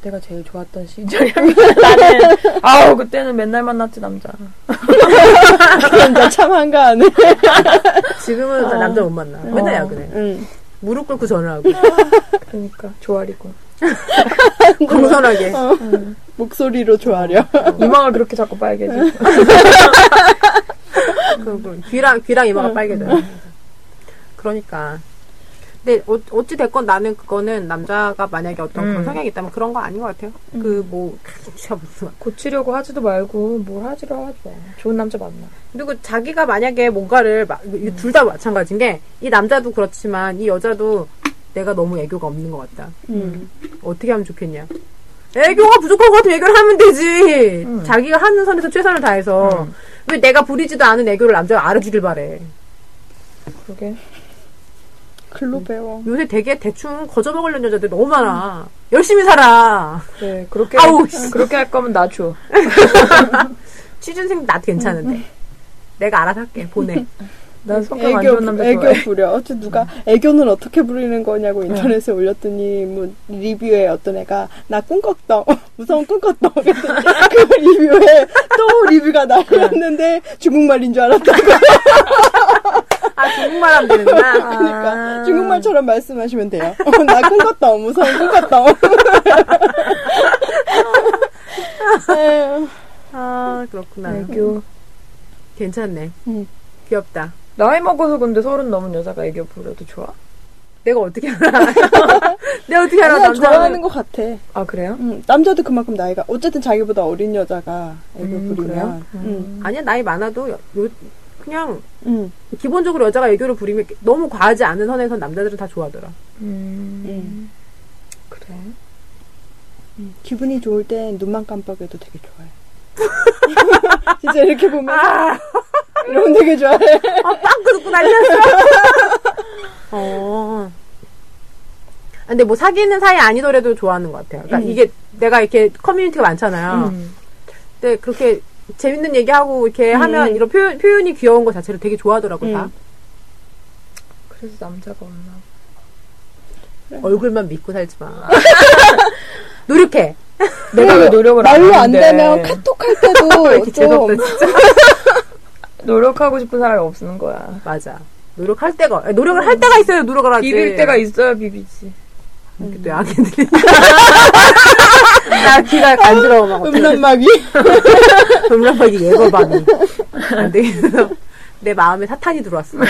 그때가 제일 좋았던 시절이야. <laughs> 나는 <laughs> 아우 그때는 맨날 만났지 남자. 그 남자 참 한가하네. <laughs> 지금은 어. 남자 못 만나. 맨날 어. 야근해. 응. 무릎 꿇고 전화하고 그러니까 조아리고 공손하게. 응. 목소리로 조아려. 이마가 그렇게 자꾸 빨개지고. 그, 그 귀랑 귀랑 이마가 빨개져요. 그러니까. 근데 어, 어찌 됐건 나는 그거는 남자가 만약에 어떤 그런 음. 성향이 있다면 그런 거 아닌 것 같아요. 그뭐 <laughs> 진짜 무슨 고치려고 하지도 말고 뭘 하지를 하지 마. 좋은 남자 만나. 그리고 자기가 만약에 뭔가를 둘다 마찬가지인 게 이 남자도 그렇지만 이 여자도 내가 너무 애교가 없는 것 같다. 응. 어떻게 하면 좋겠냐? 애교가 부족한 것 같으면 애교를 하면 되지. 음. 자기가 하는 선에서 최선을 다해서 음. 왜 내가 부리지도 않은 애교를 남자가 알아주길 바래. 그러게. 글로 배워. 요새 되게 대충 거저 먹으려는 여자들 너무 많아. 열심히 살아. 그래 그렇게 아우, 씨. 그렇게 할 거면 나 줘. <laughs> 취준생 나도 괜찮은데. 내가 알아서 할게. 보내. <laughs> 난 성격 안 애교, 좋은 남자 애교 좋아해. 부려. 어째 누가 애교는 어떻게 부리는 거냐고 인터넷에 올렸더니 뭐 리뷰에 어떤 애가 나 꿈꿨다. <laughs> 무서운 꿈꿨다. 그랬더니 <laughs> 그 리뷰에 또 리뷰가 나왔는데 중국말인 줄 알았다고. 아, 중국말 하면 되는구나. <laughs> 그러니까 아. 중국말처럼 말씀하시면 돼요. 나 꿈꿨다. 무서운 꿈꿨다. 에휴. 아, 그렇구나. 애교. 괜찮네. 응. 귀엽다. 나이 먹어서 근데 서른 넘은 여자가 애교 부려도 좋아? 내가 어떻게 알아? <laughs> 내가 어떻게 알아? 남자는. 좋아하는 것 같아. 아 그래요? 응, 남자도 그만큼 나이가 어쨌든 자기보다 어린 여자가 애교 음, 부리면 그래요? 응, 아니야, 나이 많아도 요, 요- 그냥 응, 기본적으로 여자가 애교를 부리면 너무 과하지 않은 선에서 남자들은 다 좋아하더라. 음. 응. 그래. 응. 기분이 좋을 땐 눈만 깜빡여도 되게 좋아해. <laughs> 진짜 이렇게 보면 이러면 되게 좋아해. <laughs> 아, 듣고 난리 났어. 어. 근데 뭐 사귀는 사이 아니더라도 좋아하는 것 같아요. 그러니까 음. 이게 내가 이렇게 커뮤니티가 많잖아요. 음. 근데 그렇게 재밌는 얘기하고 이렇게 음. 하면 이런 표현, 표현이 귀여운 거 자체를 되게 좋아하더라고, 다. 음. 그래서 남자가 없나? 얼굴만 믿고 살지 마. <laughs> 노력해. 내가 왜 노력을 안 말로 안. 되면 카톡 할 때도 <laughs> 좀 진짜. 노력하고 싶은 사람이 없는 거야. 맞아. 노력할 때가, 노력을 할 때가 있어야 노력을 하지. 비빌 때가 있어야 비비지. 이렇게 또 들리 나 귀가 간지러워, 막. 음란마귀. 음란박이 예거방이. 안 되겠어. 내 마음에 사탄이 들어왔어. <laughs>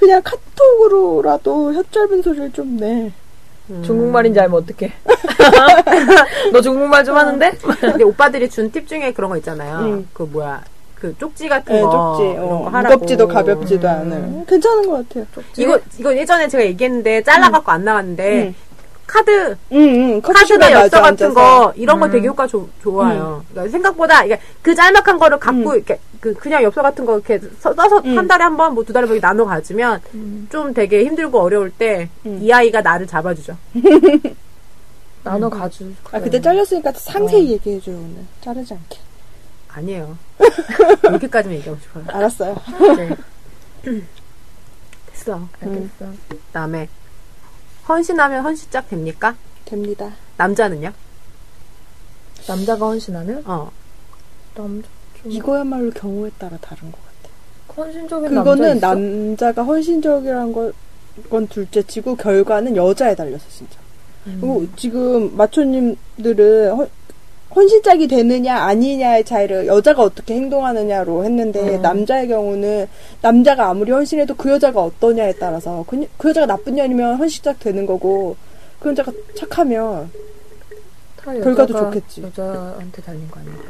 그냥 카톡으로라도 혀 짧은 소리를 좀 내. 음. 중국말인지 알면 어떡해. <laughs> 너 중국말 좀 하는데? 근데 오빠들이 준 팁 중에 그런 거 있잖아요. 음. 그 뭐야. 그 쪽지 같은 네, 거. 쪽지. 어, 거. 무겁지도 가볍지도 음. 않은. 괜찮은 것 같아요. 이거, 이거 예전에 제가 얘기했는데, 잘라갖고 안 나왔는데, 응. 카드, 응, 응. 커피숍에 카드나 엽서 같은 앉아서. 거, 이런 거 음. 되게 효과 조- 좋아요. 그러니까 생각보다, 이게 그 짤막한 거를 갖고, 음. 이렇게, 그, 그냥 엽서 같은 거 이렇게 써- 써서 음. 한 달에 한 번, 뭐 두 달에 한번 나눠 가지면, 좀 되게 힘들고 어려울 때, 음. 이 아이가 나를 잡아주죠. <laughs> 나눠 가주. 아, 그때 잘렸으니까 상세히 얘기해줘요, 오늘. 자르지 않게. 아니에요. <laughs> 이렇게까지만 얘기하고 싶어요. 알았어요. 네. <laughs> 됐어. 알겠어. 그다음에 헌신하면 헌신짝 됩니까? 됩니다. 남자는요? 남자가 헌신하면? 어. 남자 좀 이거야말로 경우에 따라 다른 것 같아. 헌신적인 남자 그거는 있어? 남자가 헌신적이란 건, 건 둘째치고 결과는 여자에 달려서 진짜. 음. 그리고 지금 마초님들은 헌, 헌신짝이 되느냐 아니냐의 차이를 여자가 어떻게 행동하느냐로 했는데 음. 남자의 경우는 남자가 아무리 헌신해도 그 여자가 어떠냐에 따라서 그, 그 여자가 나쁜 년이면 헌신짝 되는 거고 그 여자가 착하면 다 결과도 좋겠지. 여자한테 달린 거 아닐까?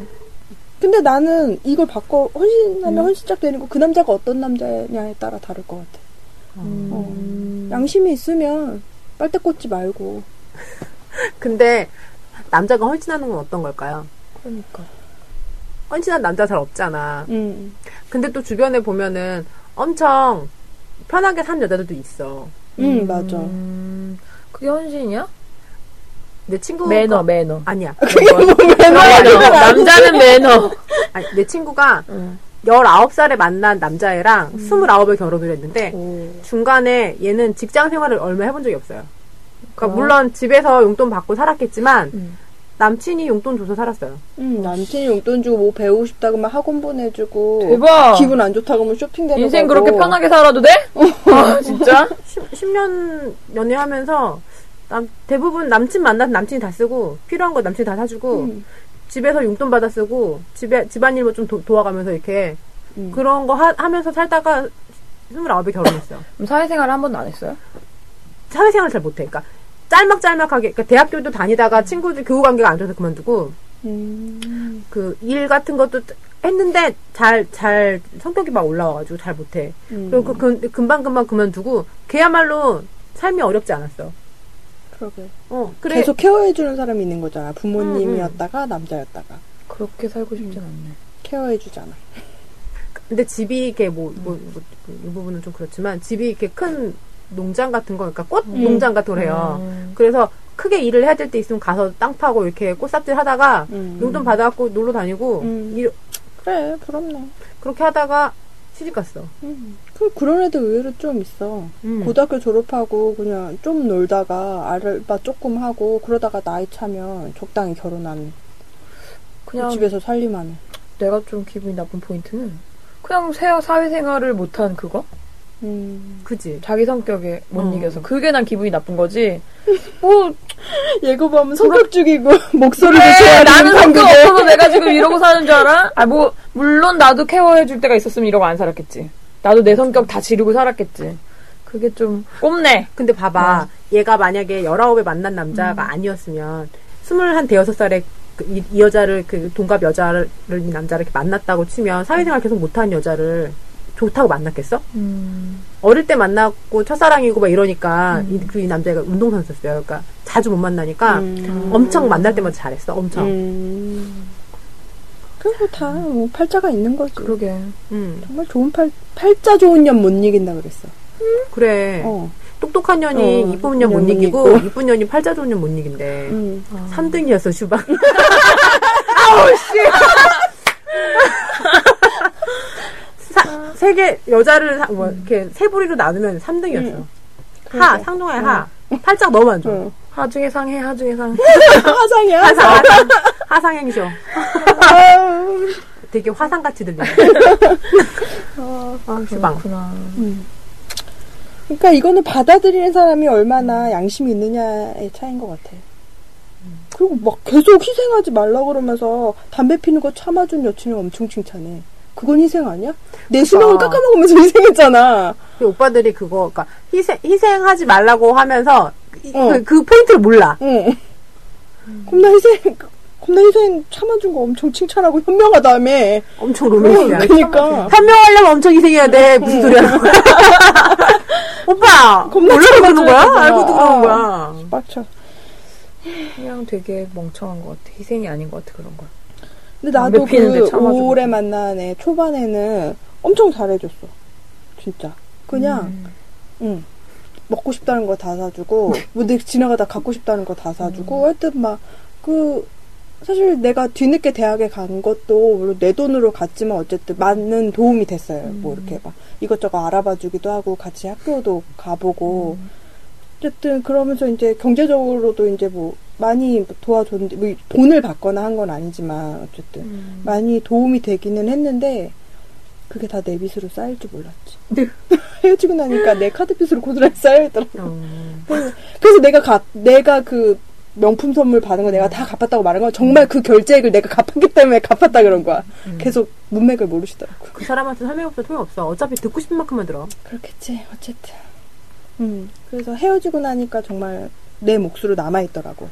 근데 나는 이걸 바꿔 헌신하면 음. 헌신짝 되는 거 그 남자가 어떤 남자냐에 따라 다를 것 같아. 음. 양심이 있으면 빨대 꽂지 말고 근데 남자가 헌신하는 건 어떤 걸까요? 그러니까. 헌신한 남자 잘 없잖아. 음. 근데 또 주변에 보면은 엄청 편하게 산 여자들도 있어. 음, 맞아. 음, 그게 헌신이야? 내 친구 매너, 매너. 아니야. <laughs> 그게 뭐 매너. <laughs> 남자는 매너. 아니, 내 친구가 응. 19살에 만난 남자애랑 29에 결혼을 했는데 오. 중간에 얘는 직장 생활을 얼마 해본 적이 없어요. 그러니까 어. 물론 집에서 용돈 받고 살았겠지만 음. 남친이 용돈 줘서 살았어요. 음, 남친이 용돈 주고 뭐 배우고 싶다고 하면 학원 보내주고 대박. 기분 안 좋다고 하면 쇼핑 데려가고 인생 그렇게 편하게 살아도 돼? <laughs> 아, 진짜? 10, 년 연애하면서 남, 대부분 남친 만나서 남친이 다 쓰고 필요한 거 남친이 다 사주고 음. 집에서 용돈 받아 쓰고 집에 집안일 뭐 좀 도와가면서 이렇게 음. 그런 거 하, 하면서 살다가 29에 결혼했어요. 그럼 사회생활 한 번도 안 했어요? 사회생활을 잘 못해. 그러니까 짤막짤막하게 그러니까 대학교도 다니다가 친구들 교우 관계가 안 좋아서 그만두고 음. 그일 같은 것도 했는데 잘 잘 성격이 막 올라와가지고 잘 못해. 음. 그리고 그, 그 금방 금방 그만두고 걔야말로 삶이 어렵지 않았어. 그러게 어 그래 계속 케어해주는 사람이 있는 거잖아 부모님이었다가 남자였다가 그렇게 살고 싶진 않네. 케어해주잖아 근데 집이 이렇게 뭐, 뭐, 뭐, 이 부분은 좀 그렇지만 집이 이렇게 큰 농장 같은 거, 그러니까 꽃 음. 농장 같은 해요. 음. 그래서 크게 일을 해야 될 때 있으면 가서 땅 파고 이렇게 꽃삽질 하다가 음. 용돈 받아갖고 놀러 다니고 음. 일- 그래 부럽네 그렇게 하다가 시집 갔어. 음. 그 그런 애들 의외로 좀 있어 음. 고등학교 졸업하고 그냥 좀 놀다가 알바 조금 하고 그러다가 나이 차면 적당히 결혼하는 그냥 집에서 살림하는 내가 좀 기분이 나쁜 포인트는 그냥 새- 사회생활을 못한 그거? 음. 그지. 자기 성격에 못 어. 이겨서 그게 난 기분이 나쁜 거지. <laughs> 뭐 예고 보면 성격 죽이고 <laughs> 목소리도 그래, 좋아하는 나는 성격 성격에. 없어서 내가 지금 이러고 사는 줄 알아? 아, 뭐, 물론 나도 케어해줄 때가 있었으면 이러고 안 살았겠지. 나도 내 성격 다 지르고 살았겠지. 그게 좀 꼽네. 근데 봐봐. 어. 얘가 만약에 19에 만난 남자가 음. 아니었으면 21 대여섯 살에 그 이, 이 여자를 그 동갑 여자를 이 남자를 이렇게 만났다고 치면 사회생활 계속 못하는 여자를 좋다고 만났겠어? 어릴 때 만났고 첫사랑이고 막 이러니까 음. 이, 그 이 남자가 운동선수였어요. 그러니까 자주 못 만나니까 음. 엄청 만날 때마다 잘했어. 엄청. 음. 그리고 다 뭐 팔자가 있는 거지. 그러게. 음, 정말 좋은 팔 팔자 좋은 년 못 이긴다 그랬어. 그래. 어. 똑똑한 년이 어, 이쁜 년못못 이기고. 이쁜 년이 팔자 좋은 년 못 이긴대. 음. 3등이었어 슈방. 사, 세개 여자를 사- 뭐 이렇게 세 부리로 나누면 3등이었어. 음. 하 그러게. 상중하의 하. 팔짝 너무 안 좋아. <laughs> <laughs> <laughs> 어. 하중에 상해, 하중에 상. 화상이야. 하상 하상 하상 행쇼. 아유. 되게 화상같이 들리네. 어. 그렇구나. 음. 그러니까 이거는 받아들이는 사람이 얼마나 양심이 있느냐의 차이인 것 같아. 그리고 막 계속 희생하지 말라 그러면서 담배 피는 거 참아준 여친을 엄청 칭찬해. 그건 희생 아니야? 내 수명을 그러니까. 깎아먹으면서 <laughs> 희생했잖아. 그 오빠들이 그거 그러니까 희생 희생하지 말라고 하면서 이- 어. 그, 그 포인트를 몰라. 응. 겁나 희생, 겁나 희생 참아준 거 엄청 칭찬하고 현명하다며. 엄청 로맨스야. 그러니까. 현명하려면 엄청 희생해야 돼. 무슨 소리 하는 거야. 오빠! 겁나 몰라서 그러는 거야? 참아줘야 알고도. 그러는 거야. 빡쳐. 그냥 되게 멍청한 것 같아. 희생이 아닌 것 같아, 그런 거. 근데 나도 그. 오래 만난 애 초반에는 엄청 잘해줬어. 진짜. 그냥, 음. 응. 먹고 싶다는 거 다 사주고, 뭐, 내 지나가다 갖고 싶다는 거 다 사주고, 하여튼 막, 그, 사실 내가 뒤늦게 대학에 간 것도, 물론 내 돈으로 갔지만 어쨌든 많은 도움이 됐어요. 뭐, 이렇게 막 이것저것 알아봐 주기도 하고, 같이 학교도 가보고, 어쨌든 그러면서 이제 경제적으로도 이제 뭐, 많이 도와줬는데 뭐 돈을 받거나 한 건 아니지만 어쨌든 음. 많이 도움이 되기는 했는데 그게 다 내 빚으로 쌓일 줄 몰랐지. 네. <laughs> 헤어지고 나니까 내 카드 빚으로 고스란히 쌓여있더라고. 어. 그래서 내가 가, 내가 그 명품 선물 받은 거 내가 다 갚았다고 말한 건 정말 그 결제액을 내가 갚았기 때문에 갚았다 그런 거야. 계속 문맥을 모르시더라고. 그 사람한테 설명 없어 소용 없어. 어차피 듣고 싶은 만큼만 들어. 그렇겠지, 어쨌든. 음, 그래서 헤어지고 나니까 정말 내 몫으로 남아있더라고.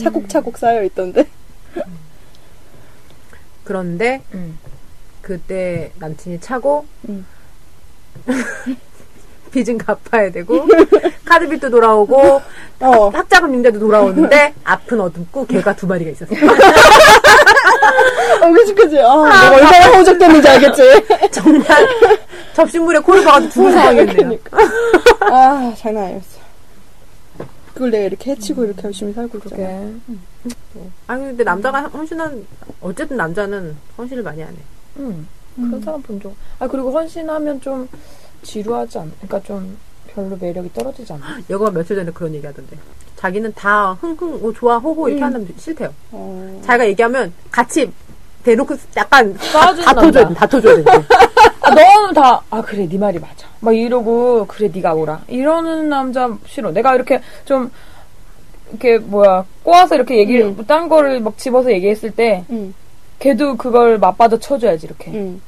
차곡차곡 쌓여 있던데. <laughs> 그런데 음. 그때 남친이 차고 음. <laughs> 빚은 갚아야 되고 <laughs> 카드빚도 돌아오고 어. 학자금 융자도 돌아오는데 앞은 어둡고 개가 두 마리가 있었어. 어, 그치, 그치. 아, 내가 얼마나 허우적됐는지 알겠지. 정말 접시물에 코를 박아도 죽을 상황이었네요. 아, 장난 아니었어. 그걸 내가 이렇게 해치고 이렇게 열심히 살고 있잖아. 그게. 아니 근데 남자가 헌신한 어쨌든 남자는 헌신을 많이 안 해. 음. 그런 사람 본 적. 아 그리고 헌신하면 좀 지루하지 않. 그러니까 좀 별로 매력이 떨어지지 않아. <gasps> 여거가 며칠 전에 그런 얘기 하던데. 자기는 다 흥흥 오 좋아 호호 이렇게 음. 하는 싫대요. 어. 자기가 얘기하면 같이 대놓고 약간. 다퉈줘야 돼. <laughs> 아, 너무 다, 아, 그래, 네 말이 맞아. 막 이러고, 그래, 네가 오라. 이러는 남자 싫어. 내가 이렇게 좀, 이렇게, 뭐야, 꼬아서 이렇게 얘기를, 음. 딴 거를 막 집어서 얘기했을 때, 응, 걔도 그걸 맞받아 쳐줘야지, 이렇게. 응.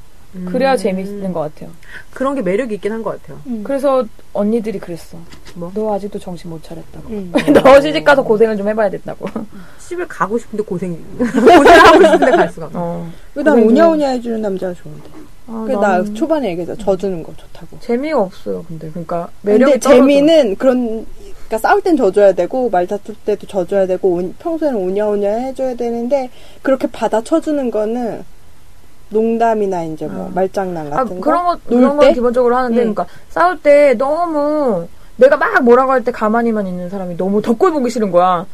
그래야 음. 재밌는 것 같아요. 그런 게 매력이 있긴 한 것 같아요. 응. 그래서 언니들이 그랬어. 뭐? 너 아직도 정신 못 차렸다고. 응. <laughs> 너 시집 가서 고생을 좀 해봐야 된다고. <laughs> 집을 가고 싶은데 고생 <laughs> 고생을 하고 싶은데 갈 수가 없어. 어. 난 고생 좀- 오냐오냐 해주는 남자가 좋은데. 아, 나 초반에 얘기했어. 져주는 거 좋다고. 재미가 없어요, 근데. 그러니까, 매력이 근데 떨어져. 재미는 그런, 그러니까 싸울 땐 져줘야 되고, 말 다툴 때도 져줘야 되고, 오- 평소에는 오냐오냐 해줘야 되는데, 그렇게 받아쳐주는 거는 농담이나 이제 뭐, 어. 말장난 아, 같은 거. 그런 거, 놀 그런 때? 건 기본적으로 하는데, 응. 그러니까, 싸울 때 너무, 내가 막 뭐라고 할 때 가만히만 있는 사람이 너무 덕골 보기 싫은 거야.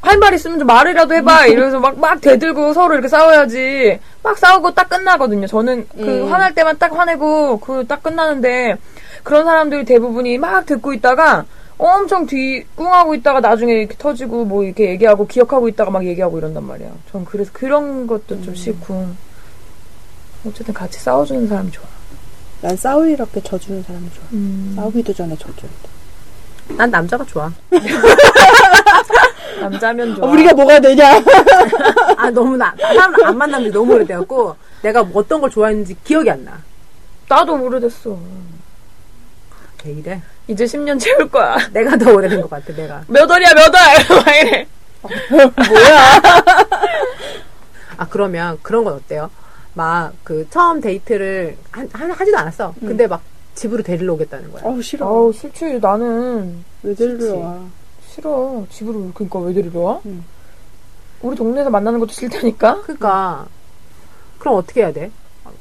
할 말 있으면 좀 말이라도 해봐. 이러면서 막, 막 대들고 서로 이렇게 싸워야지. 막 싸우고 딱 끝나거든요. 저는 그 음. 화날 때만 딱 화내고, 그 딱 끝나는데, 그런 사람들이 대부분이 막 듣고 있다가, 엄청 뒤, 꿍하고 있다가 나중에 이렇게 터지고, 뭐 이렇게 얘기하고, 기억하고 있다가 막 얘기하고 이런단 말이야. 전 그래서 그런 것도 좀 싫고. 어쨌든 같이 싸워주는 사람이 좋아. 난 이렇게 져주는 사람이 좋아. 음. 싸우기도 전에 져줘야 돼. 난 남자가 좋아. <laughs> 남자면 좋아. 아, 우리가 뭐가 되냐? <laughs> 아 너무 나 사람 안 만난 지 너무 오래돼갖고 내가 뭐 어떤 걸 좋아했는지 기억이 안 나. 나도 오래됐어. 왜 이래? 이제 10년 채울 거야. 내가 더 오래된 것 같아. 내가. 몇 월이야, 몇 월! <laughs> 막 이래. 아 그러면 그런 건 어때요? 막 그 처음 데이트를 한, 한- 하지도 않았어. 근데 막 집으로 데리러 오겠다는 거야. 어우, 싫어. 아우, 싫지. 나는 왜 데리러 와? 싫어. 집으로, 그러니까 왜 데리러 와? 응. 우리 동네에서 만나는 것도 싫다니까? 그러니까 그럼 어떻게 해야 돼?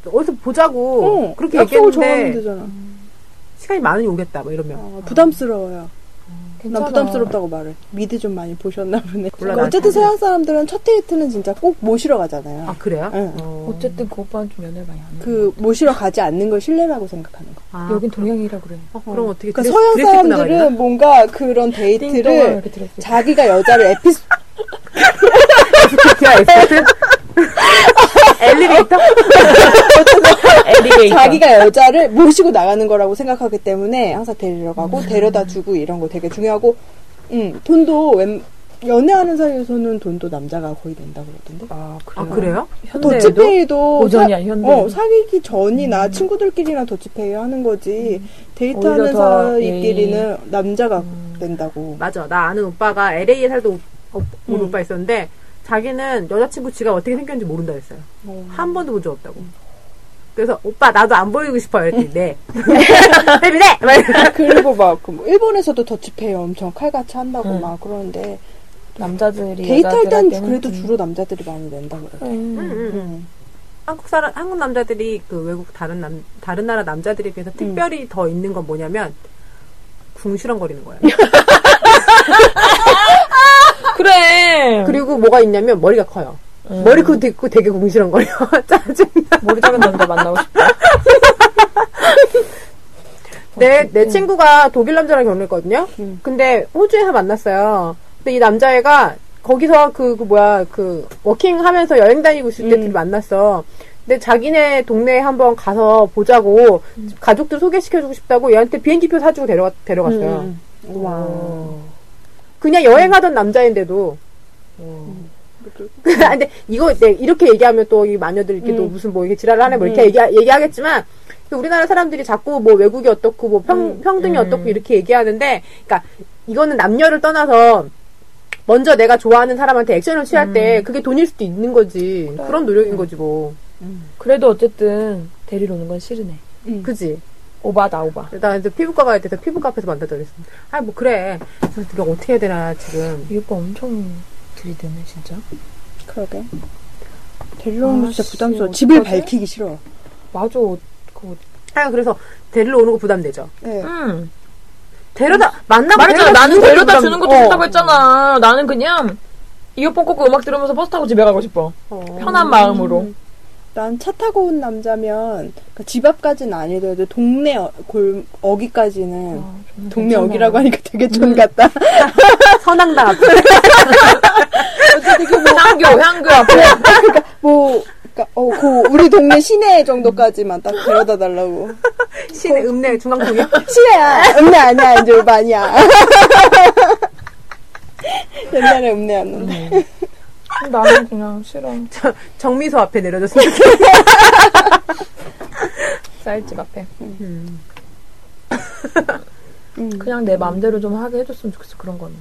어디서 보자고 어, 그렇게 얘기했는데 되잖아. 시간이 많으니 오겠다. 뭐 이러면 어, 부담스러워요. 괜찮아. 난 부담스럽다고 말해. 미드 좀 많이 보셨나 보네. 몰라, 그러니까 어쨌든. 서양 사람들은 첫 데이트는 진짜 꼭 모시러 가잖아요. 아 그래요? 응. 어. 어쨌든 그 오빠는 좀 연애를 많이 안 해. 그 모시러 가지 않는 걸 실례라고 생각하는 거. 아, 여긴 동양이라 그래. 어, 그럼 어떻게 그러니까 드레스- 서양 사람들은? 뭔가 그런 데이트를. 자기가 여자를 에스코 <laughs> 에스코트야 에스코트? <laughs> 엘리베이터? <laughs> alligator. 자기가 여자를 모시고 나가는 거라고 생각하기 때문에 항상 데리러 가고 데려다 주고 이런 거 되게 중요하고 음, 돈도 웬, 연애하는 사이에서는 돈도 남자가 거의 낸다 그러던데. 아, 아 그래요? 그래요? 현대에도? 더치페이도 고전이야, 사- 현대. 어, 사귀기 전이나 친구들끼리나 더치페이 하는 거지. 데이트하는 오히려 더 사이끼리는 남자가 낸다고. 맞아. 나 아는 오빠가 LA에 살던 오, 음. 오빠 있었는데 자기는 여자친구 지가 어떻게 생겼는지 모른다 했어요. 어. 한 번도 본 적 없다고. 그래서 오빠 나도 안 보이고 싶어요. 이랬더니 네. <laughs> 혜비 네. 막 이래. 그리고 막, 그뭐 일본에서도 더치페이 엄청 칼같이 한다고 응. 막 그러는데, 남자들이 데이트할 땐 그래도 음. 주로 남자들이 많이 낸다 그러더라고. 음. 한국 사람 한국 남자들이 그 외국 다른 남 다른 나라 남자들에 비해서 특별히 더 있는 건 뭐냐면 궁시렁거리는 거야. <laughs> 그래. 그리고 뭐가 있냐면 머리가 커요. 음. 머리 크고 되게, 되게 궁시렁거려. <laughs> 짜증나. 머리 작은 남자 만나고 싶다. <laughs> 내, 내 친구가 독일 남자랑 결혼했거든요. 음. 근데 호주에서 만났어요. 근데 이 남자애가 거기서 그, 그 뭐야 그 워킹 하면서 여행 다니고 있을 때 음. 둘이 만났어. 근데 자기네 동네에 한번 가서 보자고 가족들 소개시켜주고 싶다고 얘한테 비행기표 사주고 데려가, 데려갔어요. 음. 와. 그냥 여행하던 남자인데도. <laughs> 근데 이거 네, 이렇게 얘기하면 또 이 마녀들 이렇게 또 음. 무슨 뭐 이게 지랄을 하네 뭐 이렇게 음. 얘기, 얘기하겠지만 그 우리나라 사람들이 자꾸 뭐 외국이 어떻고 뭐 평, 음. 평등이 음. 어떻고 이렇게 얘기하는데 그러니까 이거는 남녀를 떠나서 먼저 내가 좋아하는 사람한테 액션을 취할 때 그게 돈일 수도 있는 거지 그런 노력인 거지 뭐 그래도 어쨌든 데리러 오는 건 싫으네. 음. 그지 오바다 오바. 나 이제 피부과 가야 돼서 피부과 앞에서 만나자 그랬어 아 뭐 그래 그래서 어떻게 해야 되나 지금 이 오빠 엄청 들이대네 진짜. 그러게. 데리러 오는 거 아, 진짜 씨, 부담스러워. 집을 어떡하지? 밝히기 싫어. 맞아. 그거. 아 그래서 데리러 오는 거 부담되죠 네. 응. 데려다 만나고 말했잖아. 데려다 나는 데려다 주는 것도 어. 싫다고 했잖아. 나는 그냥 이어폰 꽂고 음악 들으면서 버스 타고 집에 가고 싶어. 어. 편한 마음으로. 난 차 타고 온 남자면 그집 앞까지는 아니더라도 동네 어, 골 어기까지는 아, 동네 괜찮아. 어기라고 하니까 되게 촌 같다. <laughs> 선앙당 앞에 향교 향교 앞에. 뭐 그러니까 어, 그 우리 동네 시내 정도까지만 딱 데려다 달라고. 시내 읍내 중앙동이요? <laughs> 시내야. 읍내 아니야. 이제 읍 아니야. <laughs> 옛날에 읍내였는데. 나는 그냥 싫어. <laughs> 정미소 앞에 내려줬으면 <laughs> 좋겠어. 쌀집 앞에. 음. <laughs> 그냥 내 맘대로 좀 하게 해줬으면 좋겠어 그런 거는.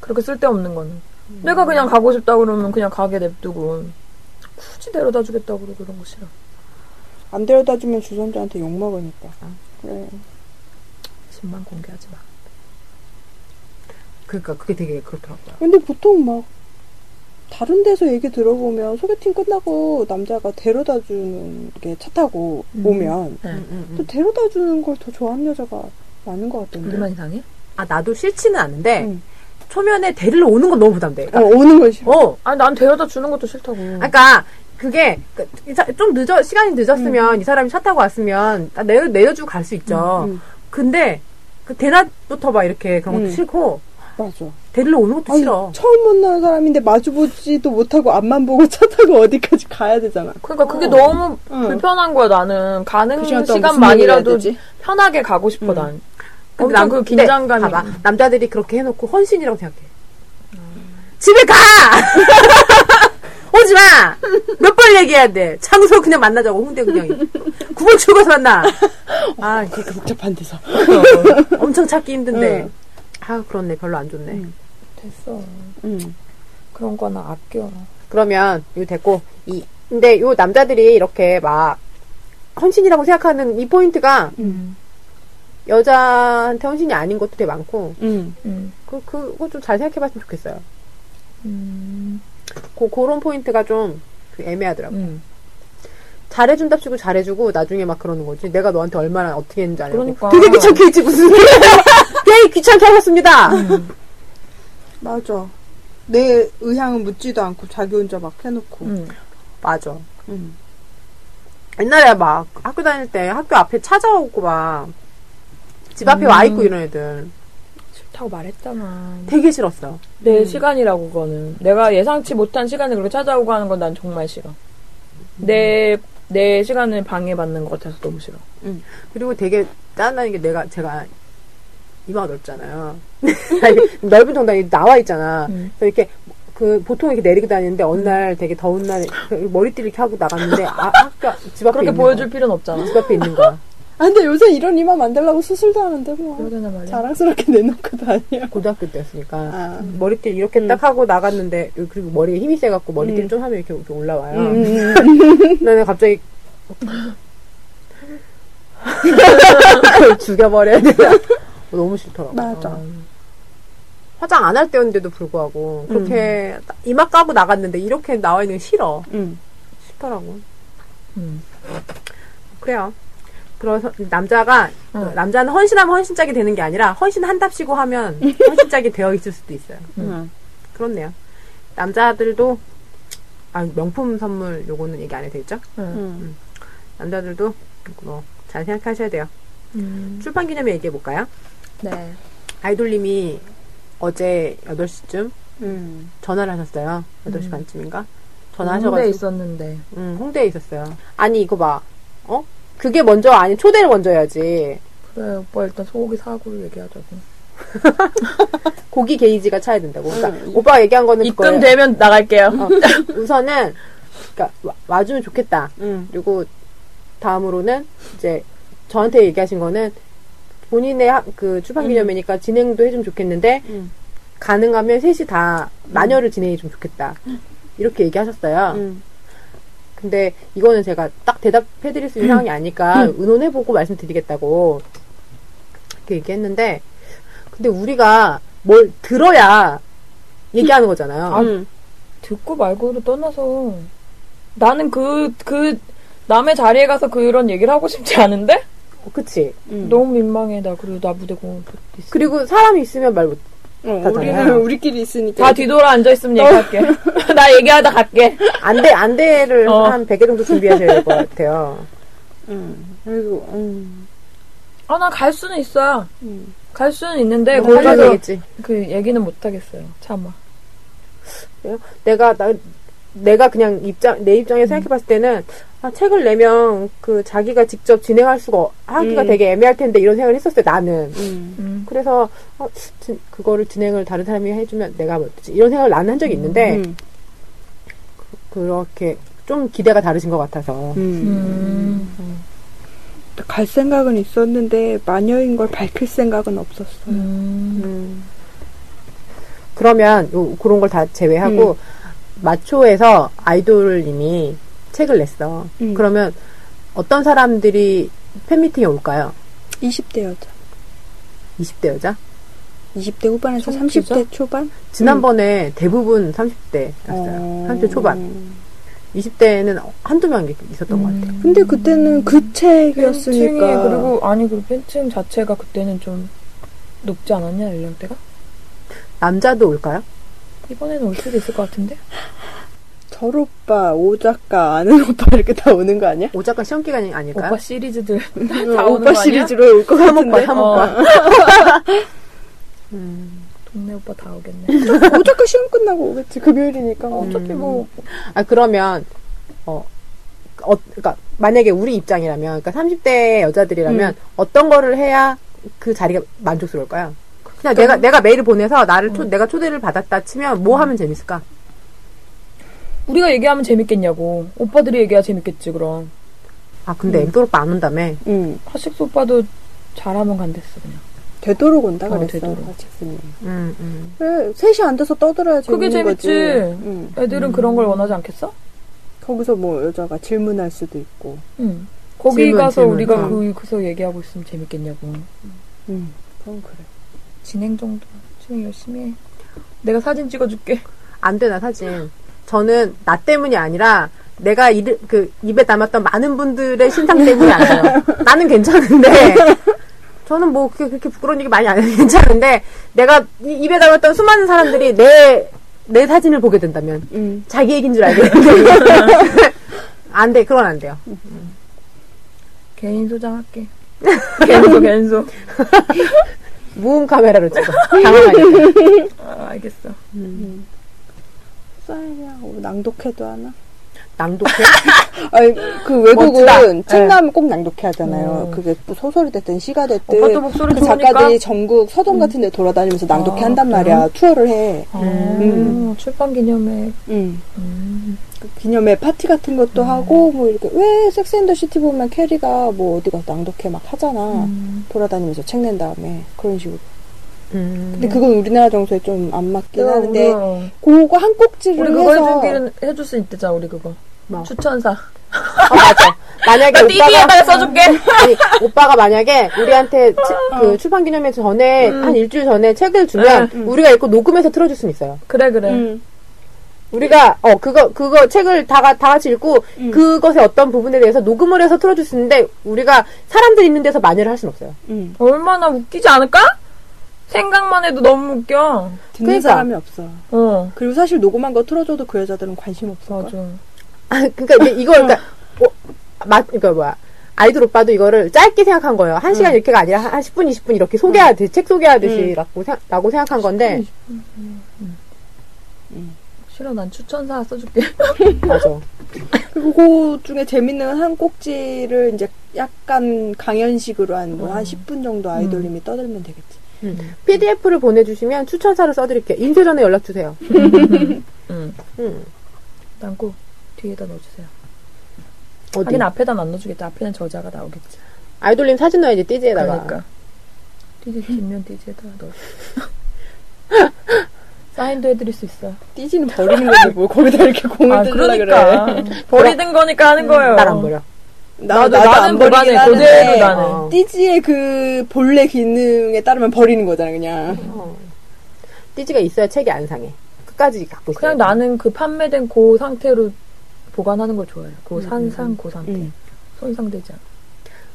그렇게 쓸데없는 거는. 내가 그냥 가고 싶다 그러면 그냥 가게 냅두고 굳이 데려다 주겠다 그러고 그런 거 싫어. 안 데려다 주면 주선자한테 욕 먹으니까. 그래. 집만 공개하지 마. 그러니까 그게 되게 그렇더라고요. 근데 보통 막 다른 데서 얘기 들어보면 소개팅 끝나고 남자가 데려다 주는 게 차 타고 음. 오면 네. 또 데려다 주는 걸 더 좋아하는 여자가 많은 것 같던데. 우리만 이상해? 아 나도 싫지는 않은데 응. 초면에 데리러 오는 건 너무 부담돼. 어, 그러니까, 오는 걸 싫어. 어, 아니 난 데려다 주는 것도 싫다고. 그러니까 그게 그, 좀 늦어 시간이 늦었으면 이 사람이 차 타고 왔으면 나 내려 내려주고 갈 수 있죠. 음, 근데 그 대낮부터 막 이렇게 그런 것도 음. 싫고 맞아. 데리러 오는 것도 아니, 싫어. 처음 만나는 사람인데 마주보지도 못하고 앞만 보고 <laughs> 차 타고 어디까지 가야 되잖아. 그러니까 그게 어. 너무 응. 불편한 거야 나는 가는 그 시간 시간만이라도? 편하게 가고 싶어 음. 난. 근데 엄청 그 긴장감이. 봐봐 남자들이 그렇게 해놓고 헌신이라고 생각해. 집에 가. <laughs> 오지 마. 몇 번 얘기해야 돼. 장소 그냥 만나자고 홍대 그냥 9번 출구에서 만나. <laughs> 아 이게 그 복잡한 데서. 엄청 찾기 힘든데. 응. 아 그렇네 별로 안 좋네. 응. 됐어. 응. 그런 거나 아껴. 그러면 이거 됐고 이 근데 요 남자들이 이렇게 막 헌신이라고 생각하는 이 포인트가 응. 여자한테 헌신이 아닌 것도 되게 많고 응. 음. 그 그거 좀 잘 생각해봤으면 좋겠어요. 음. 그 그런 포인트가 좀그 애매하더라고. 음. 잘해준답시고 잘해주고 나중에 막 그러는 거지. 내가 너한테 얼마나 어떻게 했는지 알고. 그러니까. 되게 귀찮게 했지 무슨. <laughs> 되게 귀찮게 하셨습니다. 맞아. 내 의향은 묻지도 않고 자기 혼자 막 해놓고. 음. 맞아. 응. 옛날에 막 학교 다닐 때 학교 앞에 찾아오고 막 집 앞에 음. 와 있고 이런 애들 싫다고 말했잖아. 되게 싫었어. 내 시간이라고 그거는. 내가 예상치 못한 시간에 그렇게 찾아오고 하는 건 난 정말 싫어. 내, 내 시간을 방해받는 것 같아서 너무 싫어. 그리고 되게 짜증나는 게 내가 제가 이마가 넓잖아요. <laughs> 넓은 정당이 나와 있잖아. 음. 그래서 이렇게 그 보통 이렇게 내리고 다니는데 어느 날 되게 더운 날그 머리띠 이렇게 하고 나갔는데 아, 학교 집 앞에 그렇게 보여줄. 필요는 없잖아. 집 앞에 있는 거야. 아, 근데 요새 이런 이마 만들라고 수술도 하는데 뭐. 그러잖아 말이야. 자랑스럽게 내놓고 다녀. 고등학교 때였으니까 아. 머리띠 이렇게 음. 딱 하고 나갔는데 그리고 머리에 힘이 세갖고 머리띠를 음. 좀 하면 이렇게, 이렇게 올라와요. 음. 나는 갑자기 죽여버려야 되나 너무 싫더라고. 맞아. 화장 안 할 때였는데도 불구하고 그렇게 이마 까고 나갔는데 이렇게 나와 있는 게 싫어. 응. 싫더라고. 음. 그래요. 그래서 남자가 응. 남자는 헌신하면 헌신짝이 되는 게 아니라 헌신한답시고 하면 헌신짝이 되어 있을 수도 있어요. 응. 그렇네요. 남자들도 아 명품 선물 요거는 얘기 안 해도 되겠죠? 응. 응. 남자들도 뭐 잘 생각하셔야 돼요. 음. 출판 기념회 얘기해 볼까요? 네. 아이돌님이 어제 8시쯤 음. 전화를 하셨어요. 8시 음. 반쯤인가? 홍대에 전화하셔가지고. 있었는데. 응, 홍대에 있었어요. 아니, 이거 봐. 어? 그게 먼저, 아니, 초대를 먼저 해야지. 그래, 오빠 일단 소고기 사고를 얘기하자고. <laughs> 고기 게이지가 차야 된다고. 그러니까, 응. 오빠가 얘기한 거는 입금 그거예요. 되면 나갈게요. 어, 우선은, 그니까, 와, 와주면 좋겠다. 음. 그리고, 다음으로는, 이제, 저한테 얘기하신 거는, 본인의 하- 그 출판 기념회니까 진행도 해주면 좋겠는데, 음. 가능하면 셋이 다 마녀를 진행해주면 좋겠다. 이렇게 얘기하셨어요. 음. 근데 이거는 제가 딱 대답해드릴 수 있는 상황이 아니까 의논해보고 말씀드리겠다고 그렇게 얘기했는데 근데 우리가 뭘 들어야 얘기하는 거잖아요. 음. 듣고 말고를 떠나서 나는 그, 그, 남의 자리에 가서 그런 얘기를 하고 싶지 않은데? 어, 그치? 음. 너무 민망해. 나 그리고 나 무대 공연 있어. 그리고 사람이 있으면 말 못. 어. 우리는 우리끼리 있으니까. 다 뒤돌아 앉아있으면 얘기할게. <laughs> 나 얘기하다 갈게. 안 돼 안 돼를 어. 한 100개 정도 준비하셔야 될 것 같아요. 음. 그리고, 음. 아, 나 갈 수는 있어요. 음. 갈 수는 있는데, 거기서 거기서. 그 얘기는 못 하겠어요. 참아. 내가 나 내가 그냥 입장 내 입장에 생각해 봤을 때는 아, 책을 내면 그 자기가 직접 진행할 수가 하기가 음. 되게 애매할 텐데 이런 생각을 했었어요. 나는. 음. 음. 그래서 어, 진- 그거를 진행을 다른 사람이 해주면 내가 뭐 어떡지 이런 생각을 나는 한 적이 있는데 음. 그렇게 좀 기대가 다르신 것 같아서 음. 음. 갈 생각은 있었는데, 마녀인 걸 밝힐 생각은 없었어요. 음. 음. 그러면 요, 그런 걸 다 제외하고 마초에서 아이돌님이 책을 냈어. 음. 그러면 어떤 사람들이 팬미팅에 올까요? 20대 여자. 20대 여자? 20대 후반에서 청취자? 30대 초반? 지난번에 대부분 30대였어요. 어. 30대 초반. 20대는 한두 명 있었던 것 같아요. 근데 그때는 그 팬층이 책이었으니까. 그리고 아니 그리고 팬층 자체가 그때는 좀 높지 않았냐 연령대가? 남자도 올까요? 이번에는 올 수도 있을 것 같은데? 절 오빠, 오 작가, 아는 오빠 이렇게 다 오는 거 아니야? 오 작가 시험 기간이 아닐까요? 오빠 시리즈들 <laughs> 응, 다 오는 오빠 거 아니야? 시리즈로 올 것 같은데. 삼오빠. 어, <laughs> 음. 동네 오빠 다 오겠네. <laughs> 오 작가 시험 끝나고 오겠지. 금요일이니까. 어차피 뭐 아 그러면 어, 어 그러니까 만약에 우리 입장이라면 그러니까 30대 여자들이라면 어떤 거를 해야 그 자리가 만족스러울까요? 그냥 내가 내가 메일을 보내서 나를 초, 내가 초대를 받았다 치면 뭐 하면 재밌을까? 우리가 얘기하면 재밌겠냐고. 오빠들이 얘기해야 재밌겠지 그럼. 아 근데 엠돌 오빠 안 온다며? 응. 하식스 오빠도 잘하면 간댔어 그냥. 되도록 온다 어, 그랬어. 되도록. 아직은. 음, 음. 그래, 셋이 앉아서 떠들어야지. 그게 오는 재밌지. 거지. 응. 애들은 그런 걸 원하지 않겠어? 거기서 뭐 여자가 질문할 수도 있고. 응. 거기 질문, 가서 질문. 우리가 어. 거기서 얘기하고 있으면 재밌겠냐고. 응. 그건 그래. 진행 정도. 진행 열심히 해. 내가 사진 찍어줄게. 안 돼, 나 사진. 저는 나 때문이 아니라 내가 이, 그 입에 담았던 많은 분들의 신상 때문이 아니에요. <laughs> 나는 괜찮은데 저는 뭐 그렇게, 그렇게 부끄러운 얘기 많이 안 해도 괜찮은데 내가 이- 입에 담았던 수많은 사람들이 내, 내 사진을 보게 된다면 응. 자기 얘기인 줄 알겠는데 안 돼, 그건 안 돼요. 개인 소장할게. <laughs> 갠소 갠소. 무음 카메라로 찍어. <laughs> 당황하니까. 아, 알겠어. 쌀이야. 뭐 낭독해도 하나? 낭독해? <laughs> 아니, 그 멋지다. 외국은 책 나오면 꼭 낭독해 하잖아요. 음. 그게 뭐 소설이 됐든 시가 됐든. 오빠도 목소리 그. 작가들이 전국 서점 같은 데 돌아다니면서 낭독해 아, 한단 말이야. 투어를 해. 아, 음. 출판 기념회. 응. 음. 그 기념회 파티 같은 것도 하고, 뭐 이렇게, 왜 섹스 앤 더 시티 보면 캐리가 뭐 어디 가서 낭독회 막 하잖아. 음. 돌아다니면서 책 낸 다음에. 그런 식으로. 음. 근데 그건 우리나라 정서에 좀 안 맞긴 내가 하는데, 우리, 그거 한 꼭지를 우리 그거 해서. 해줄 수 있대잖아 우리 그거. 뭐? 추천사. 아, 맞아. 만약에 오빠가 써줄게. 아니, 오빠가 만약에 우리한테 치- 그 출판 기념회 전에 한 일주일 전에 책을 주면 음. 우리가 읽고 녹음해서 틀어줄 수는 있어요. 그래 그래. 응. 우리가 어 그거 그거 책을 다, 가- 다 같이 읽고 음. 그것의 어떤 부분에 대해서 녹음을 해서 틀어줄 수 있는데 우리가 사람들 있는 데서 만회를 할 수는 없어요. 응. 얼마나 웃기지 않을까? 생각만 해도 너무 웃겨. 듣는 그러니까. 사람이 없어. 어. 그리고 사실 녹음한 거 틀어줘도 그 여자들은 관심 없어. 맞아. 아, 그러니까 이거 그러니까 어, 맞 그러니까 뭐야 아이돌 오빠도 이거를 짧게 생각한 거예요. 한 시간 이렇게가 아니라 한 10분, 20분 이렇게 소개하듯이, 책 소개하듯이 라고, 생각- 라고 생각한 건데, 싫어, 난 추천사 써줄게. <laughs> 맞아. 그리고 그 중에 재밌는 한 꼭지를 이제 약간 강연식으로 한 뭐 한 10분 정도 아이돌님이 떠들면 되겠지. PDF를 보내주시면 추천사를 써드릴게요. 인쇄 전에 연락주세요. 응. <laughs> 음. 난 꼭 뒤에다 넣어주세요. 어디? 하긴 앞에다 안 넣어주겠다. 앞에는 저자가 나오겠지. 아이돌님 사진 넣어야지, 띠지에다가. 그러니까. 띠지 뒷면 띠지에다가 넣어. <laughs> 사인도 해드릴 수 있어요. 띠지는 버리는 건데 뭐 거기다 이렇게 공을 아, 뜯으려 그러니까. 그래. 버리는 거니까 하는 거예요. 날 안 버려. 나, 나도 나는 안 버리긴 보관해. 하는데 그대로 나는. 어. 띠지의 그 본래 기능에 따르면 버리는 거잖아 그냥. 어. 띠지가 있어야 책이 안 상해. 끝까지 갖고 있어. 그냥 나는 그 판매된 그 상태로 보관하는 걸 좋아해요. 그 산상 그 상태. 음. 손상되지 않아.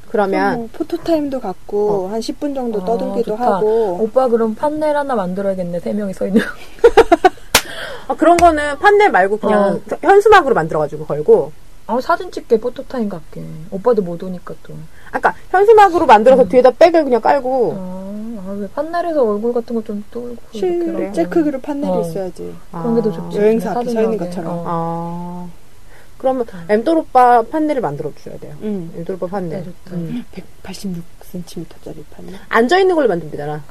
그러면 뭐 포토타임도 갖고 한 10분 정도 아, 떠들기도 좋다. 하고. 오빠 그럼 판넬 하나 만들어야겠네. 세 명이 서 있는. <laughs> 아, 그런 거는 판넬 말고 그냥 현수막으로 만들어가지고 걸고. 아 사진 찍게 포토타임 갖게. 오빠도 못 오니까 또. 아까 현수막으로 만들어서 뒤에다 백을 그냥 깔고. 아, 아, 왜 판넬에서 얼굴 같은 거 좀 뚫고 이렇게 하고. 실제 크기로 판넬이 어. 있어야지. 그런 게 더 아. 좋지. 여행사 앞에 사진 서 있는. 것처럼. 어. 아. 그러면 엠돌 오빠 판넬을 만들어 주셔야 돼요. 응. 엠돌 오빠 판넬. 네. 음. 186cm짜리 판넬. 앉아 있는 걸로 만들면 되잖아.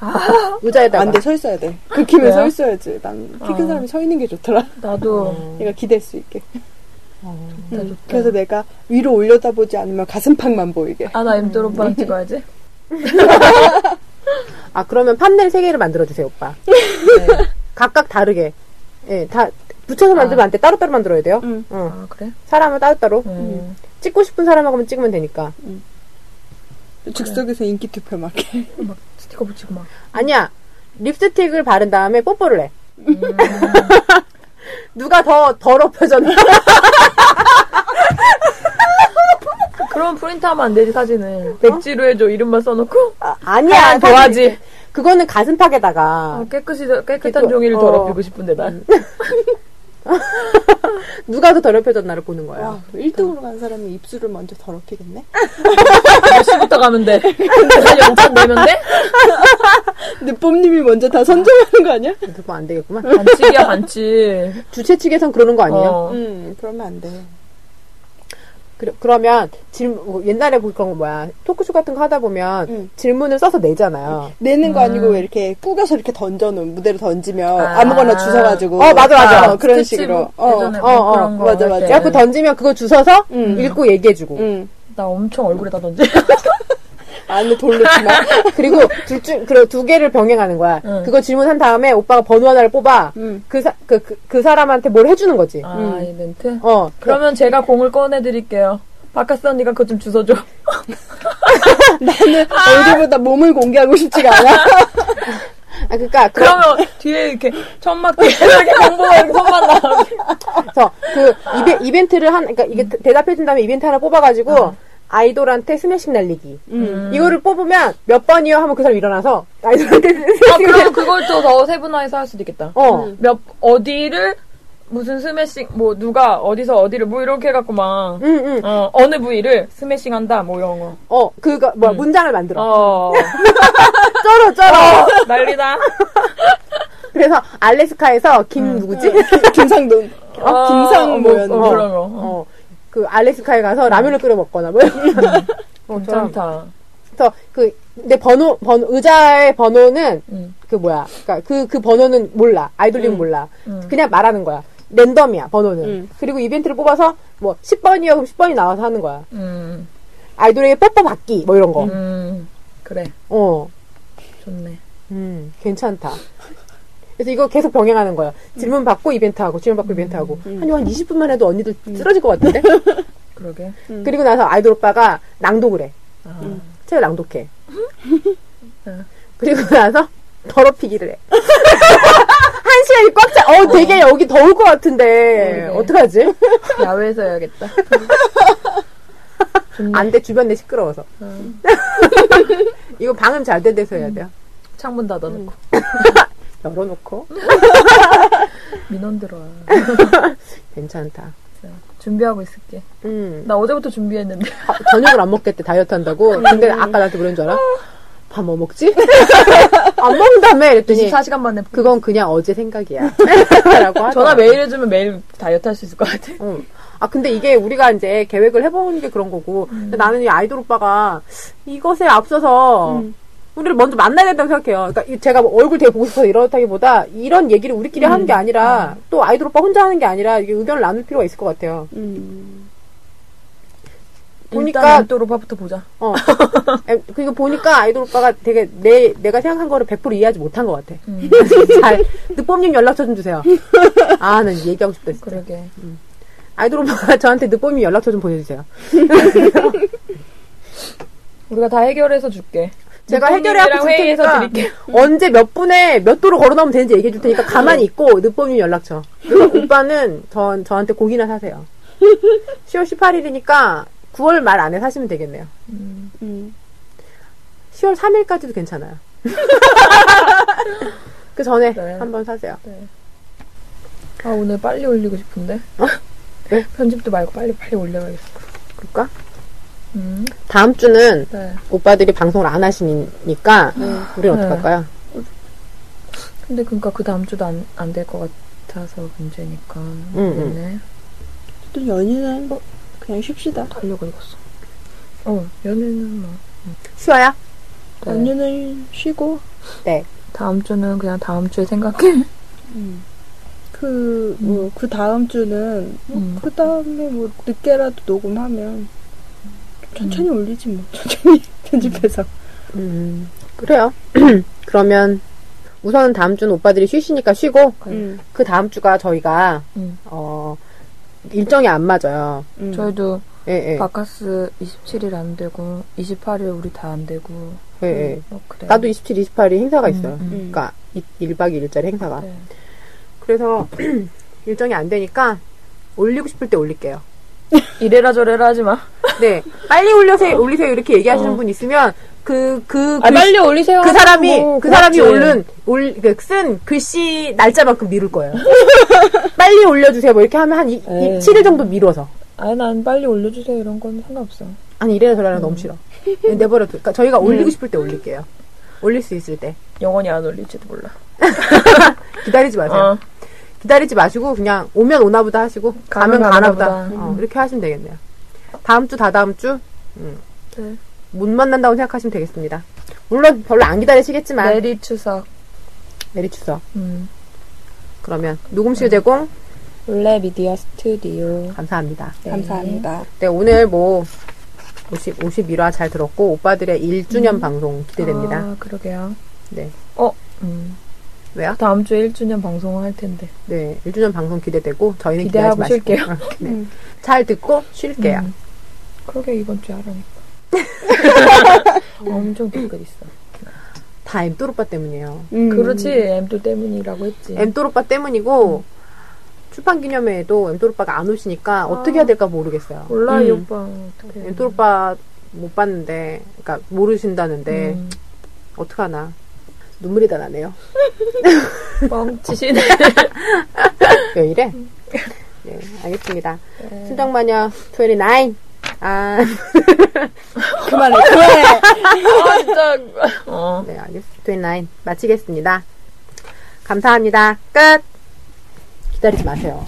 의자에다가. 안 돼, 서 있어야 돼. 그 키면 그래요? 서 있어야지. 난키큰 어. 사람이 서 있는 게 좋더라. 나도 어. <laughs> 내가 기댈 수 있게. 어. 좋다, 응. 좋다. 그래서 내가 위로 올려다보지 않으면 가슴팍만 보이게. 아, 나 엠돌 오빠랑 찍어야지. <laughs> 아, 그러면 판넬 세 개를 만들어 주세요, 오빠. 네. 각각 다르게. 예, 다 붙여서 만들면 안 돼. 따로따로 만들어야 돼요. 응. 어. 아, 그래? 사람은 따로따로. 음. 찍고 싶은 사람하고만 찍으면 되니까. 즉석에서 인기 투표 막 해. 막 스티커 붙이고 막. 아니야. 립스틱을 바른 다음에 뽀뽀를 해. 음. <laughs> 누가 더 더럽혀졌나? <laughs> 그럼 프린트하면 안 되지, 사진을. 백지로 해줘, 이름만 써놓고. 아, 아니야. 하얀 사실 도화지. 그거는 가슴팍에다가. 아, 깨끗이, 깨끗한 종이를 어. 더럽히고 싶은데, 난. <laughs> <laughs> 누가 더 더럽혀졌나를 보는 거야. 와, 1등으로 간 사람이 입술을 먼저 더럽히겠네? 몇 시부터 가면 돼? 한 연차 내면 돼? 근데 뽐님이 먼저 다 선정하는 거 아니야? 그거 안 되겠구만. 반칙이야, 반칙. 주최 측에선 그러는 거 아니에요? 어. 응, 그러면 안 돼. 그, 그러 면 질문 뭐 옛날에 그 그런 거 뭐야 토크쇼 같은 거 하다 보면 응. 질문을 써서 내잖아요. 내는 거 음. 아니고 왜 이렇게 꾸겨서 이렇게 던져놓은 무대로 던지면 아. 아. 무거나 주워가지고 어, 맞아, 맞아. 어, 그런 식으로 어, 예전에 어, 뭐 어, 그런 거 맞아, 할 맞아. 때. 그래갖고 던지면 그거 주워서 음. 읽고 얘기해주고 응. 나 엄청 얼굴에다 던져. <laughs> 안에 돌로 치마 그리고 둘 중 그리고 두 개를 병행하는 거야. 응. 그거 질문한 다음에 오빠가 번호 하나를 뽑아 응. 그, 사, 그, 그, 그 사람한테 뭘 해주는 거지. 아, 음. 이벤트? 어 그러면 제가 공을 꺼내드릴게요. 바카스 언니가 그거 좀 주워줘. <laughs> 나는 얼굴보다 몸을 공개하고 싶지가 않아 <laughs> 아 그러니까 그, 그러면 뒤에 이렇게 천막 이렇게 이렇게 손만 나오게. <laughs> 그래서 그 이베, 이벤트를 한 그러니까 이게 대답해준 다음에 이벤트 하나 뽑아가지고 아이돌한테 스매싱 날리기. 음. 이거를 뽑으면 몇 번이요 하면 그 사람 일어나서 아이돌한테 아, 스매싱을 그럼 그걸 또 더 세분화해서 할 수도 있겠다. 어. 몇, 어디를, 무슨 스매싱, 뭐, 누가 어디서 어디를 뭐 이렇게 해갖고 막, 응, 응. 어, 어느 부위를 스매싱 한다, 뭐 이런 거. 어, 그거, 뭐야, 음. 문장을 만들어. 어, <laughs> 쩔어, 쩔어. 난리다. <laughs> 그래서, 알래스카에서, 김, 누구지? 김상돈 어, 어, 김상 뭐, 뭐였나 어, 그런 거. 어, 그, 알래스카에 가서 라면을 끓여 먹거나, 뭐. 이런 <laughs> 어, 저런. 괜찮다. 그래서, 그, 내 번호, 번호, 의자의 번호는, 응. 그 뭐야. 그니까, 그, 그 번호는 몰라. 아이돌님은 음. 몰라. 음. 그냥 말하는 거야. 랜덤이야, 번호는. 음. 그리고 이벤트를 뽑아서, 뭐, 10번이요? 그럼 10번이 나와서 하는 거야. 음, 아이돌에게 뽀뽀 받기, 뭐 이런 거. 음, 그래. 어. 좋네. 음, 괜찮다. 그래서 이거 계속 병행하는 거야. 질문 받고 이벤트 하고, 질문 받고 이벤트 하고. 음. 한, 한 20분만 해도 언니들 쓰러질 것 같은데? <laughs> 그러게. 음. 그리고 나서 아이돌 오빠가 낭독을 해. 아, 책을 낭독해. 응. 그리고 나서 더럽히기를 해. <laughs> 한 시간이 꽉 차. 어, 되게 여기 더울 것 같은데. 그러게. 어떡하지? <laughs> 야외에서 해야겠다. 안 돼, 주변 내 시끄러워서. 음, 이거 방음 잘 된 데서 해야 돼요. 창문 닫아놓고. 열어놓고. <laughs> 민원 들어와. <laughs> 괜찮다. 준비하고 있을게. 음. 나 어제부터 준비했는데. 아, 저녁을 안 먹겠대 다이어트 한다고. 근데 아까 나한테 그런 줄 알아? 밥 뭐 먹지? <laughs> 안 먹는다며 이랬더니 24시간 만에 그건 그냥 어제 생각이야. 라고 하더라. 전화 매일 해주면 매일 다이어트 할 수 있을 것 같아. 응. 아 근데 이게 우리가 이제 계획을 해보는 게 그런 거고 근데 나는 이 아이돌 오빠가 이것에 앞서서 음. 우리를 먼저 만나야 된다고 생각해요. 그러니까 이- 제가 뭐 얼굴 되게 보고 싶어서 이렇다기보다 이런 얘기를 우리끼리 하는 게 아니라 또 아이돌 오빠 혼자 하는 게 아니라 이게 의견을 나눌 필요가 있을 것 같아요. 음. 보니까- 엠또 로파부터 보자. 어. <laughs> 에, 그리고 보니까 아이돌 오빠가 되게 내, 내가 생각한 거를 100% 이해하지 못한 것 같아. 음, <laughs> 잘, 늦봄님 연락처 좀 주세요. <laughs> 아, 난 얘기하고 싶다, 진짜. 그러게. 아이돌 오빠가 저한테 늦봄님 연락처 좀 보내주세요. 우리가 다 해결해서 줄게. 제가 늦봄님이랑 해결해 갖고 줄 테니까. 언제 몇 분에 몇 도로 걸어 나오면 되는지 얘기해 줄 테니까 가만히 있고 늦봄님 연락처. 그리고 오빠는 저, 저한테 고기나 사세요. 10월 18일이니까 9월 말 안에 사시면 되겠네요. 음. 10월 3일까지도 괜찮아요. <laughs> 그 전에 네. 한번 사세요. 아 오늘 빨리 올리고 싶은데. 네? 편집도 말고 빨리 빨리 올려야겠어. 그럴까? 음. 다음 주는 네. 오빠들이 방송을 안 하시니까 우리 는 네. 어떡할까요? 근데 그러니까 그 다음 주도 안 안 될 것 같아서 문제니까. 응. 네. 또 연휴는 그냥 쉽시다. 달려고 읽었어. 어 연애는 뭐. 쉬어요? 네. 연휴는 쉬고 네. 다음 주는 그냥 다음 주에 생각해. 그뭐그 다음 주는 음. 그 다음에 뭐 늦게라도 녹음하면 천천히 올리지 뭐 <laughs> 천천히 편집해서 음, 그래요. <clears throat> 그러면 우선 다음 주는 오빠들이 쉬시니까 쉬고 음, 그 다음 주가 저희가 음. 어 일정이 안 맞아요. 음. 저희도 예, 예. 바카스 27일 안 되고 28일 우리 다 안 되고. 예, 예. 뭐 그래. 나도 27, 28일 행사가 있어요. 음, 음. 그러니까 1박 2일짜리 행사가. 네. 그래서 <clears throat> 일정이 안 되니까 올리고 싶을 때 올릴게요. 이래라 저래라 하지 마. 네. 빨리 올려세요, 올리세요 이렇게 얘기하시는 분 있으면 그, 그, 아, 글- 빨리 올리세요. 그 사람이 뭐, 그 사람이. 올른 올, 그쓴 글씨 날짜만큼 미룰 거예요. <laughs> 빨리 올려주세요. 뭐 이렇게 하면 한 이, 에이. 7일 정도 미뤄서. 아니 난 빨리 올려주세요 이런 건 상관없어. 아니 이래라 저래라 너무 싫어. 내버려 둘. 그러니까 저희가 올리고 싶을 때 올릴게요. 올릴 수 있을 때 영원히 안 올릴지도 몰라. <laughs> 기다리지 마세요. 어. 기다리지 마시고 그냥 오면 오나보다 하시고 가면 가면 가나보다 가나보다. 어, 이렇게 하시면 되겠네요. 다음 주 다다음 주 네. 못 만난다고 생각하시면 되겠습니다. 물론 별로 안 기다리시겠지만 메리 추석. 메리 추석. 음. 그러면 녹음실 제공 원래 미디어 스튜디오. 감사합니다. 네. 감사합니다. 네, 오늘 뭐 50, 51화 잘 들었고 오빠들의 1주년 방송 기대됩니다. 아, 그러게요. 네. 어, 음. 왜요? 다음 주에 1주년 방송을 할 텐데. 네, 1주년 방송 기대되고 저희는 기대하고 마시고. 쉴게요. 어, 네. 음. 잘 듣고 쉴게요. 음. 그러게 이번 주에 하라니까. <laughs> 엄청 뒤끝 있어. 다 엠또로빠 때문이에요. 음. 그렇지, 엠도 때문이라고 했지. 엠또로빠 때문이고 출판 기념회에도 엠또로빠가 안 오시니까 어떻게 해야 될까 모르겠어요. 몰라, 이 음. 오빠. 엠또로빠 못 봤는데, 그러니까 모르신다는데 음. 어떡하나. 눈물이 다 나네요. <laughs> 뻥치시네. <laughs> 왜 이래? 네, 알겠습니다. 네. 순정마녀 29. 아, <laughs> 그만해 그만해. 아, 진짜. 어. 네, 알겠습니다. 29 마치겠습니다. 감사합니다. 끝! 기다리지 마세요.